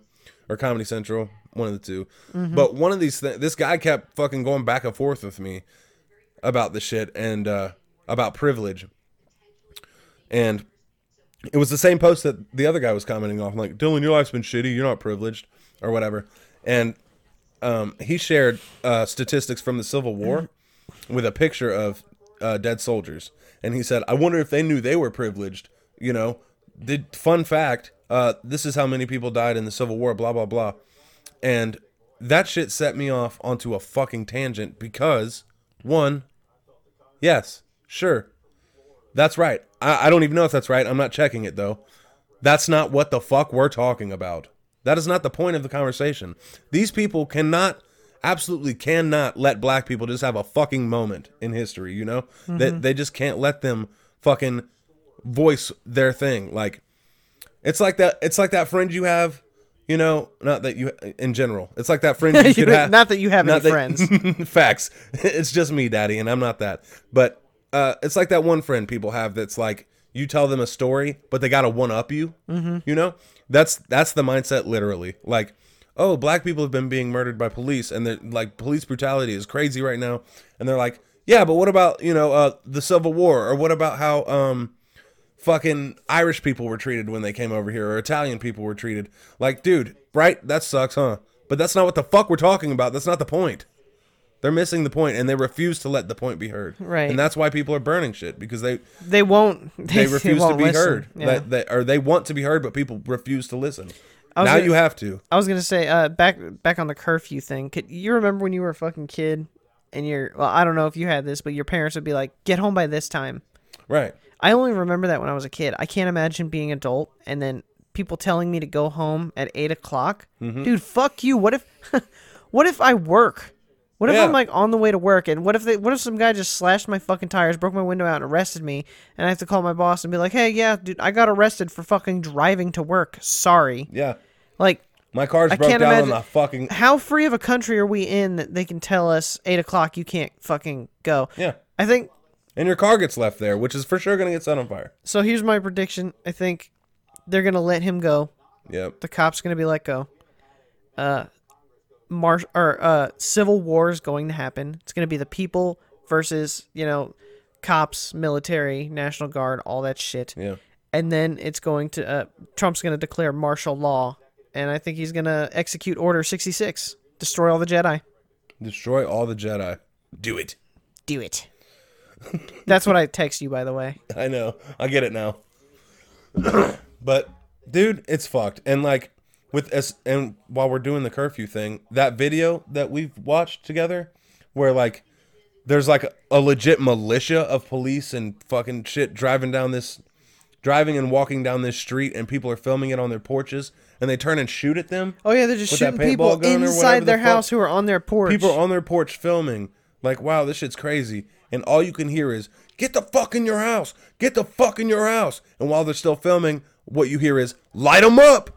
or Comedy Central, one of the 2 But one of these th- this guy kept fucking going back and forth with me about the shit and uh about privilege. And it was the same post that the other guy was commenting off, like, Dylan, your life's been shitty. You're not privileged, or whatever. And um, he shared uh, statistics from the Civil War with a picture of uh, dead soldiers. And he said, I wonder if they knew they were privileged. You know, the fun fact uh, this is how many people died in the Civil War, blah, blah, blah. And that shit set me off onto a fucking tangent because, one, yes, sure, that's right. I, I don't even know if that's right. I'm not checking it though. That's not what the fuck we're talking about. That is not the point of the conversation. These people cannot, absolutely cannot let black people just have a fucking moment in history, you know? They, they just can't let them fucking voice their thing. Like, it's like that, it's like that friend you have, you know, not that you, in general, it's like that friend you could have. Not that you have any that- friends. Facts. It's just me, daddy, and I'm not that. But uh, it's like that one friend people have that's like you tell them a story, but they gotta one up you. Mm-hmm. You know, that's that's the mindset literally. Like, oh, black people have been being murdered by police, and they're like police brutality is crazy right now, and they're like, yeah, but what about you know uh, the Civil War, or what about how um fucking Irish people were treated when they came over here, or Italian people were treated. Like, dude, right? That sucks, huh? But that's not what the fuck we're talking about. That's not the point. They're missing the point, and they refuse to let the point be heard. Right. And that's why people are burning shit because they They won't. They, they refuse to won't be listen. heard. Yeah. They, they, or they want to be heard, but people refuse to listen. Now gonna- you have to. I was gonna say, uh, back back on the curfew thing. Could you remember when you were a fucking kid, and your well, I don't know if you had this, but your parents would be like, "Get home by this time." Right. I only remember that when I was a kid. I can't imagine being adult and then people telling me to go home at eight o'clock. Mm-hmm. Dude, fuck you. What if, what if I work? What if Yeah. I'm like on the way to work and what if they, what if some guy just slashed my fucking tires, broke my window out, and arrested me, and I have to call my boss and be like, hey, yeah, dude, I got arrested for fucking driving to work. Sorry. Yeah. Like, My car's I broke can't down imagine- on the fucking. how free of a country are we in that they can tell us eight o'clock you can't fucking go? Yeah. I think And your car gets left there, which is for sure going to get set on fire. so. Here's my prediction. I think they're gonna let him go. Yep. the cops gonna be let go. Uh, mar- or uh, civil war is going to happen. It's gonna be the people versus you know, cops, military, national guard, all that shit. Yeah. And then it's going to uh, Trump's gonna declare martial law, and I think he's gonna execute Order sixty six, destroy all the Jedi. Destroy all the Jedi. Do it. Do it. That's what I text you, by the way. I know. I get it now. but dude, it's fucked. And like with us and while we're doing the curfew thing, that video that we've watched together where like there's like a, a legit militia of police and fucking shit driving down this driving and walking down this street and people are filming it on their porches and they turn and shoot at them. Oh yeah, they're just With that shooting people paintball gun or whatever inside the their fuck- house who are on their porch. People are on their porch filming. Like, wow, this shit's crazy. And all you can hear is, get the fuck in your house. Get the fuck in your house. And while they're still filming, what you hear is, light them up.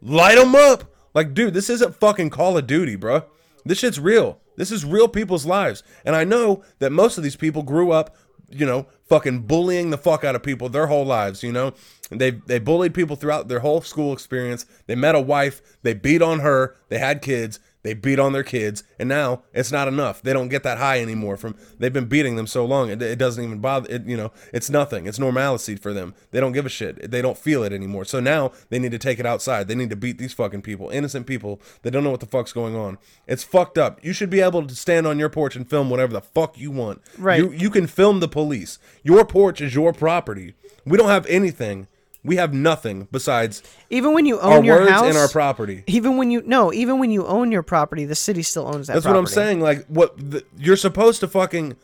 Light them up. Like, dude, this isn't fucking Call of Duty, bro. This shit's real. This is real people's lives. And I know that most of these people grew up, you know, fucking bullying the fuck out of people their whole lives, you know? They they bullied people throughout their whole school experience. They met a wife, they beat on her, they had kids, They beat on their kids, and now it's not enough. They don't get that high anymore. From they've been beating them so long, it, it doesn't even bother. It, you know, it's nothing. It's normalcy for them. They don't give a shit. They don't feel it anymore. So now they need to take it outside. They need to beat these fucking people, innocent people that don't know what the fuck's going on. It's fucked up. You should be able to stand on your porch and film whatever the fuck you want. Right. You you can film the police. Your porch is your property. We don't have anything. We have nothing besides Even when you our own your words house, and our property. even when you no, even when you own your property, the city still owns that. That's what I'm saying. Like, what the, you're supposed to fucking.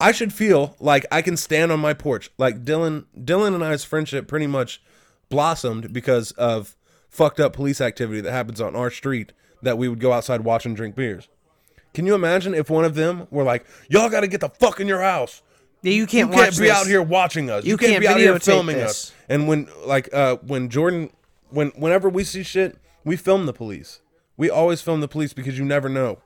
I should feel like I can stand on my porch. Like Dylan, Dylan and I's friendship pretty much blossomed because of fucked up police activity that happens on our street. That we would go outside, watch, and drink beers. Can you imagine if one of them were like, "Y'all got to get the fuck in your house. Yeah, you You can't, can't watch be this. out here watching us. You, You can't, can't be out here filming this." us." And when like uh when Jordan, when whenever we see shit, we film the police. We always film the police because you never know.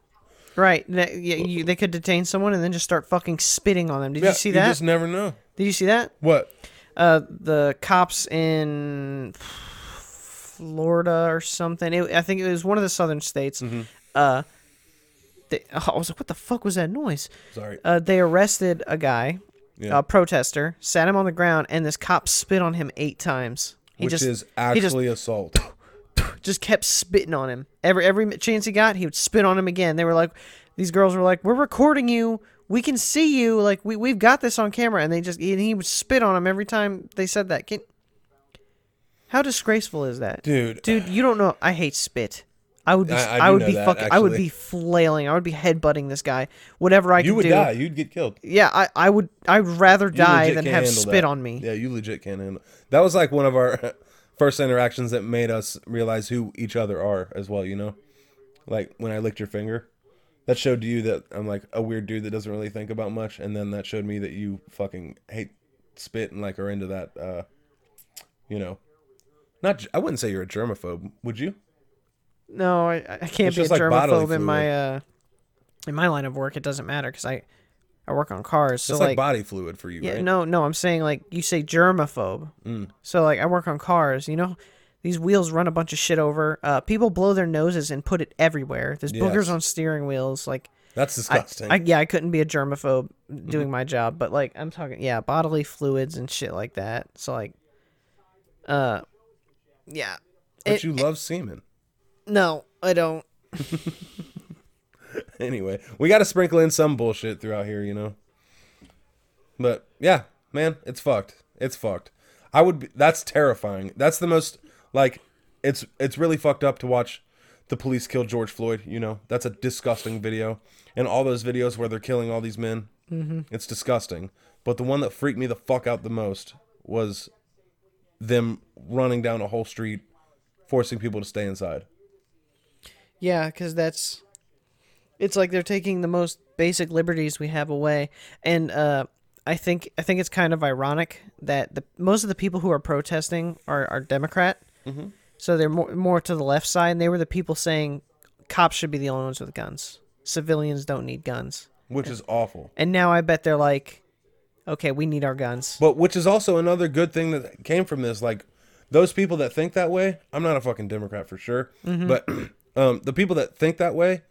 Right? Yeah, you, they could detain someone and then just start fucking spitting on them. Did Yeah, you see that? You just never know. Did you see that? What? Uh, the cops in Florida or something. It, I think it was one of the southern states. Mm-hmm. Uh, they, I was like, "What the fuck was that noise?" Sorry. Uh, they arrested a guy, Yeah. a protester, sat him on the ground, and this cop spit on him eight times. He Which just is he just actually assault. just kept spitting on him. Every every chance he got, he would spit on him again. They were like, these girls were like, "We're recording you. We can see you. Like we we've got this on camera." And they just and he would spit on him every time they said that. Can, how disgraceful is that, Dude. Dude, you don't know. I hate spit. I would be. I- I I, would be that, fucking. I would be flailing. I would be headbutting this guy. Whatever I You could do. You would die. You'd get killed. Yeah, I, I would. I'd rather You die than have spit that. on me. Yeah, you legit can't handle. That was like one of our first interactions that made us realize who each other are as well. You know, like when I licked your finger, that showed you that I'm like a weird dude that doesn't really think about much, and then that showed me that you fucking hate spit and like are into that. uh You know, not. I wouldn't say you're a germaphobe. Would you? No, I, I can't It's be a like germaphobe in my uh in my line of work. It doesn't matter because I I work on cars. So it's like, like, body fluid for you, yeah, right? no, no, I'm saying like you say germaphobe. Mm. So like I work on cars. You know, these wheels run a bunch of shit over. Uh, people blow their noses and put it everywhere. There's Yes. boogers on steering wheels. Like That's disgusting. I yeah, I couldn't be a germaphobe doing my job, but like I'm talking yeah, bodily fluids and shit like that. So like, uh, yeah. but it- you love semen. No, I don't. anyway, we got to sprinkle in some bullshit throughout here, you know. But yeah, man, it's fucked. It's fucked. I would. Be, that's terrifying. That's the most like. It's it's really fucked up to watch the police kill George Floyd. You know, that's a disgusting video, and all those videos where they're killing all these men. Mm-hmm. It's disgusting. But the one that freaked me the fuck out the most was them running down a whole street, forcing people to stay inside. Yeah, because that's it's like they're taking the most basic liberties we have away, and uh, I think I think it's kind of ironic that the most of the people who are protesting are are Democrat, Mm-hmm. so they're more more to the left side. And they were the people saying cops should be the only ones with guns, civilians don't need guns, Which is awful. and now I bet they're like, okay, we need our guns. But which is also another good thing that came from this. Like those people that think that way, I'm not a fucking Democrat for sure, Mm-hmm. but um, the people that think that way,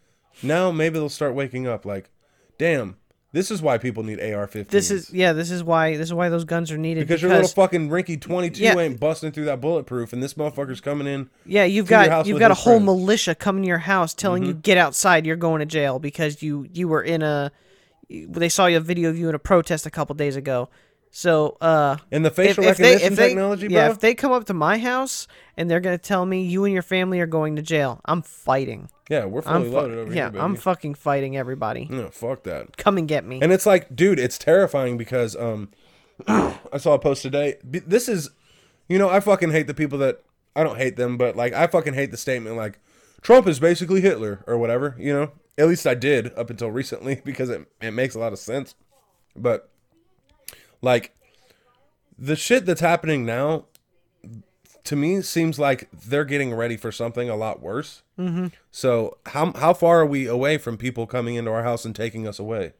now maybe they'll start waking up. Like, damn, this is why people need AR-15s. This is yeah, this is why this is why those guns are needed because, your little fucking rinky 22 Yeah. ain't busting through that bulletproof, and this motherfucker's coming in. Yeah, you've your got you've got a whole friends. Mm-hmm. militia coming to your house telling you get outside, you're going to jail because you you were in a they saw a video of you in a protest a couple days ago. So, uh And the if, facial if they recognition if they technology, bro. yeah, if they come up to my house and they're going to tell me you and your family are going to jail, I'm fighting. yeah, we're I'm fully fu- loaded over yeah, here, baby. I'm fucking fighting everybody. no, fuck that. Come and get me. And it's like, dude, it's terrifying because um, I saw a post today. This is, you know, I fucking hate the people that I don't hate them, but like I fucking hate the statement like Trump is basically Hitler or whatever. You know, at least I did up until recently because it it makes a lot of sense. But like the shit that's happening now to me seems like they're getting ready for something a lot worse. Mm-hmm. So how how far are we away from people coming into our house and taking us away?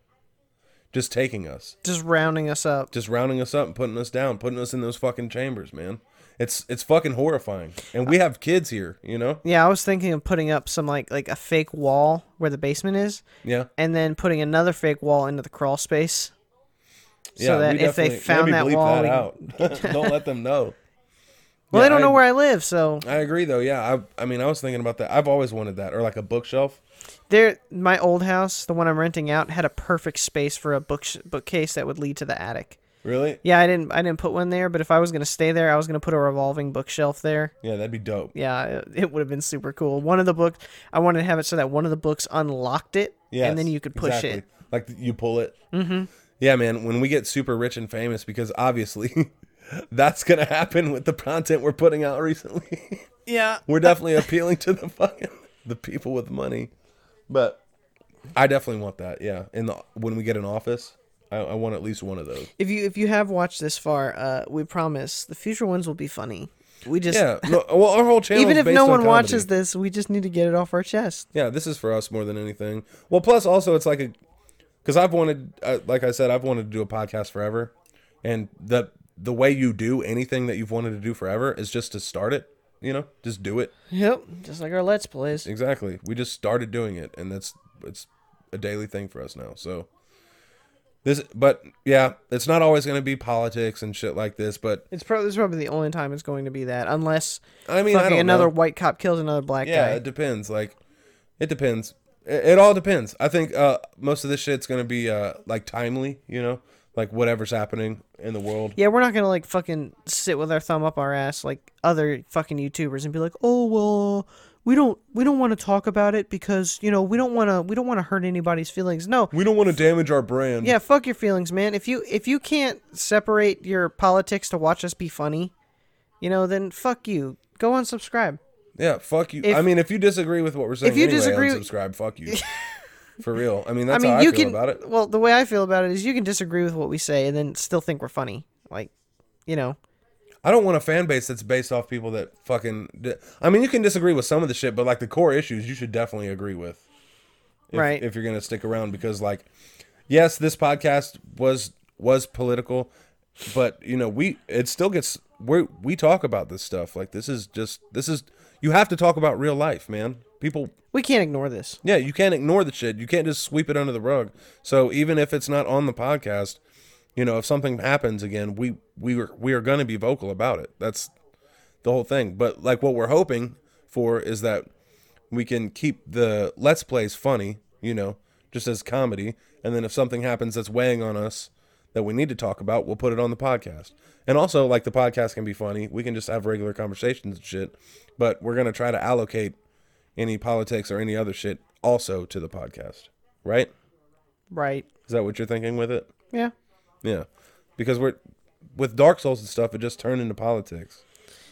Just taking us, Just rounding us up. just rounding us up and putting us down, putting us in those fucking chambers, man. It's it's fucking horrifying. And we have kids here, you know? Yeah, I was thinking of putting up some like like a fake wall where the basement is, Yeah. and then putting another fake wall into the crawl space. So yeah, that if they found that wall, that out. don't let them know. Well, Yeah, they don't I- know where I live, so I agree though. Yeah, I I mean, I was thinking about that. I've always wanted that or like a bookshelf. there. My old house, the one I'm renting out, had a perfect space for a book bookcase that would lead to the attic. Really? Yeah, I didn't I didn't put one there, but if I was gonna stay there, I was gonna put a revolving bookshelf there. Yeah, that'd be dope. Yeah, it, it would have been super cool. One of the books I wanted to have it so that one of the books unlocked it, Yeah. and then you could push it. Like you pull it. Mm-hmm. Yeah, man. When we get super rich and famous, because obviously that's gonna happen with the content we're putting out recently. Yeah, we're definitely appealing to the fucking the people with money. But I definitely want that. Yeah. In the when we get an office, I, I want at least one of those. If you if you have watched this far, uh, we promise the future ones will be funny. We just Yeah. No, well, our whole channel. even if no on one comedy. watches this, we just need to get it off our chest. Yeah, this is for us more than anything. Well, plus also it's like a because I've wanted, uh, like I said, I've wanted to do a podcast forever, and the the way you do anything that you've wanted to do forever is just to start it. You know, just do it. Yep, just like our let's plays. Exactly. We just started doing it, and that's it's a daily thing for us now. So this, but yeah, it's not always going to be politics and shit like this. But It's probably this is probably the only time it's going to be that, unless I mean, I another know. white cop kills another black Yeah, guy. Yeah, it depends. Like, it depends. It, it all depends. I think uh, most of this shit's gonna be uh, like timely. You know, like whatever's happening in the world. Yeah, we're not gonna like fucking sit with our thumb up our ass like other fucking YouTubers and be like, oh well, we don't we don't want to talk about it because you know we don't want to we don't want to hurt anybody's feelings. No, We don't want to damage our brand. yeah, fuck your feelings, man. If you if you can't separate your politics to watch us be funny, you know, then fuck you. Go unsubscribe. Yeah. Fuck you. If- I mean, if you disagree with what we're saying, if you anyway, disagree- unsubscribe. Fuck you. For real. I mean, I that's mean, how I you feel can. about it. Well, the way I feel about it is you can disagree with what we say and then still think we're funny. Like, you know, I don't want a fan base that's based off people that fucking. di- I mean, you can disagree with some of the shit, but like the core issues, you should definitely agree with. If, Right. If you're gonna stick around, because like, yes, this podcast was was political, but you know, we it still gets we we talk about this stuff. Like this is just this is you have to talk about real life, man. People we can't ignore this. yeah, you can't ignore the shit. You can't just sweep it under the rug. So even if it's not on the podcast, you know, if something happens again, we we are we are going to be vocal about it. That's the whole thing. But like what we're hoping for is that we can keep the let's plays funny, you know, just as comedy, and then if something happens that's weighing on us that we need to talk about, we'll put it on the podcast. And also like the podcast can be funny. We can just have regular conversations and shit, but we're going to try to allocate any politics or any other shit also to the podcast. Right? Right. Is that what you're thinking with it? Yeah. Yeah. Because we're with Dark Souls and stuff, it just turned into politics.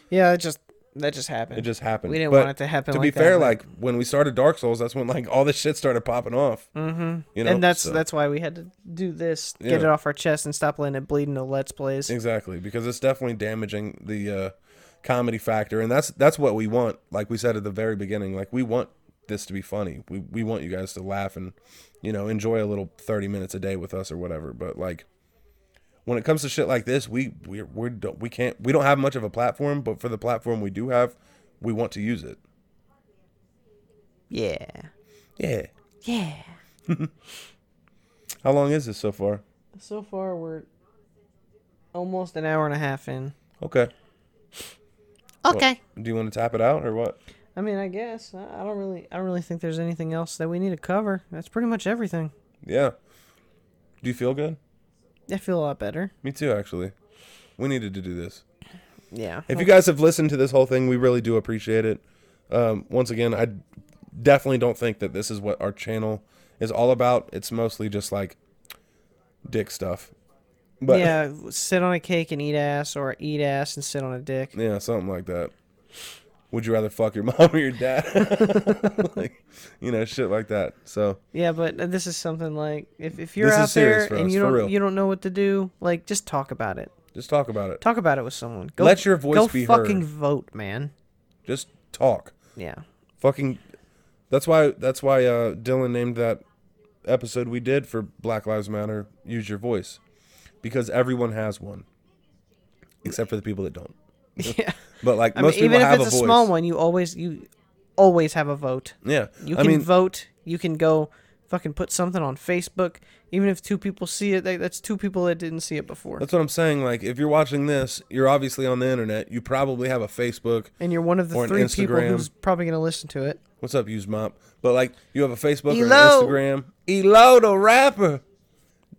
Yeah. It just that just happened. It just happened. We didn't But want it to happen To like be that, fair, but- like when we started Dark Souls, that's when like all this shit started popping off. Mm-hmm. You know, and that's so- that's why we had to do this, get Yeah. it off our chest, and stop letting it bleed into let's plays. exactly because it's definitely damaging the uh, comedy factor, and that's that's what we want. Like we said at the very beginning, like we want this to be funny. We we want you guys to laugh and you know enjoy a little thirty minutes a day with us or whatever. But like when it comes to shit like this, we we we don't we can't we don't have much of a platform, but for the platform we do have, we want to use it. Yeah. Yeah. Yeah. How long is this so far? So far, we're almost an hour and a half in. Okay. Okay. Do you want to tap it out or what? I mean, I guess I I don't really, I don't really think there's anything else that we need to cover. That's pretty much everything. Yeah. Do you feel good? I feel a lot better. Me too, actually. We needed to do this. Yeah. If you guys have listened to this whole thing, we really do appreciate it. Um, once again, I definitely don't think that this is what our channel is all about. It's mostly just like dick stuff. But yeah, yeah, sit on a cake and eat ass, or eat ass and sit on a dick. Yeah, something like that. Would you rather fuck your mom or your dad? like, you know, shit like that. So Yeah, but this is something like if, if you're out there and us, you don't real. you don't know what to do, like just talk about it. just talk about it. Talk about it with someone. Go, Let your voice go be fucking heard. vote, man. Just talk. Yeah. fucking that's why that's why uh dylan named that episode we did for black lives matter use your voice because everyone has one except for the people that don't Yeah. But like I most mean, even people if it's a, voice. small one, you always you always have a vote. Yeah, You I can mean, vote. You can go fucking put something on Facebook. Even if two people see it, that- that's two people that didn't see it before. that's what I'm saying. Like, if you're watching this, you're obviously on the internet. You probably have a Facebook. And you're one of the three people who's probably going to listen to it. What's up, use mop? But like, you have a Facebook or an Instagram. Elo, the rapper.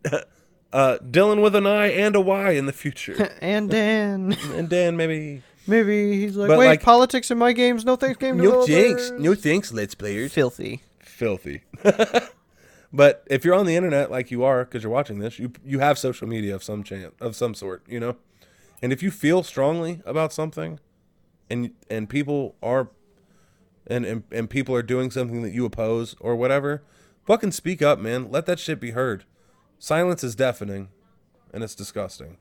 uh, Dylan with an I and a Y in the future, and Dan, and Dan maybe. maybe he's like, But, wait, like- politics in my games, no thanks, game No thanks, no thanks, let's players. Filthy. filthy. but if you're on the internet like you are because you're watching this, you you have social media of some chance of some sort, you know. And if you feel strongly about something, and and people are, and and, and people are doing something that you oppose or whatever, fucking speak up, man. Let that shit be heard. Silence is deafening, and it's disgusting.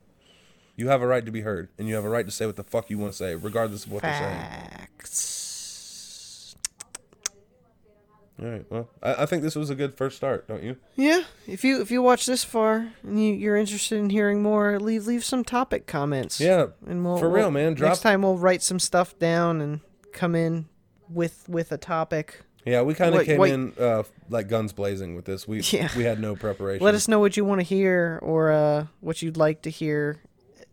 You have a right to be heard, and you have a right to say what the fuck you want to say, regardless of what they're saying. Facts. All right. Well, I, I think this was a good first start, don't you? Yeah, if you if you watch this far and you, you're interested in hearing more, leave leave some topic comments. Yeah. and we'll for real, we'll- man. Drop Next time we'll write some stuff down and come in with with a topic. Yeah, we kind of came wait. in uh, like guns blazing with this. We Yeah. we had no preparation. Let us know what you want to hear or uh, what you'd like to hear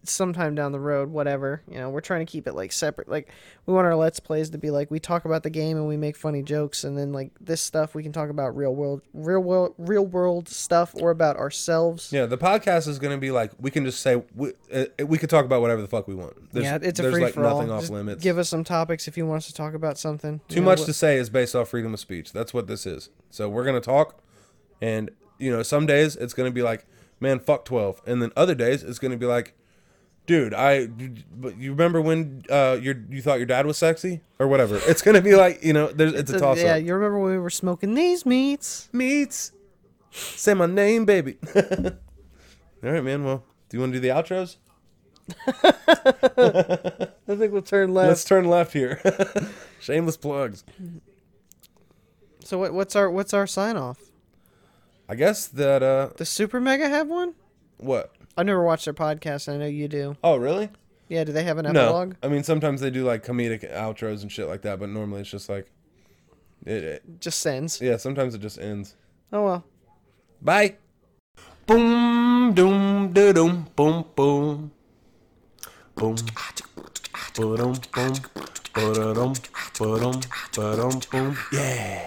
sometime down the road, whatever. You know, we're trying to keep it like separate. Like we want our let's plays to be like we talk about the game and we make funny jokes and then like this stuff we can talk about real world real world real world stuff or about ourselves. Yeah, the podcast is going to be like we can just say we, uh, we could talk about whatever the fuck we want. There's, yeah, it's a free like for all. nothing off Just limits. Give us some topics if you want us to talk about something. Too You know, much what- to say is based off freedom of speech. That's what this is. So we're going to talk, and you know, some days it's going to be like, man, fuck twelve, and then other days it's going to be like, dude, I, but you remember when uh your you thought your dad was sexy or whatever? It's going to be like, you know, there's it's a toss yeah, you remember when we were smoking these meats? meats. Say my name, baby. All right, man. Well, do you want to do the outros? I think we'll turn left. Let's turn left here. Shameless plugs. So what, what's our what's our sign off? I guess that uh, Does Super Mega have one? what? I never watched their podcast. I know you do. Oh, really? Yeah, do they have an epilogue? No. I mean, sometimes they do like comedic outros and shit like that, but normally it's just like, it, it- Just sends. yeah. Sometimes it just ends. Oh well. Bye. Boom, doom, da doom, boom, boom. Boom. Ba-dum, boom. Ba-da-dum, ba-dum, ba-dum, boom. Yeah.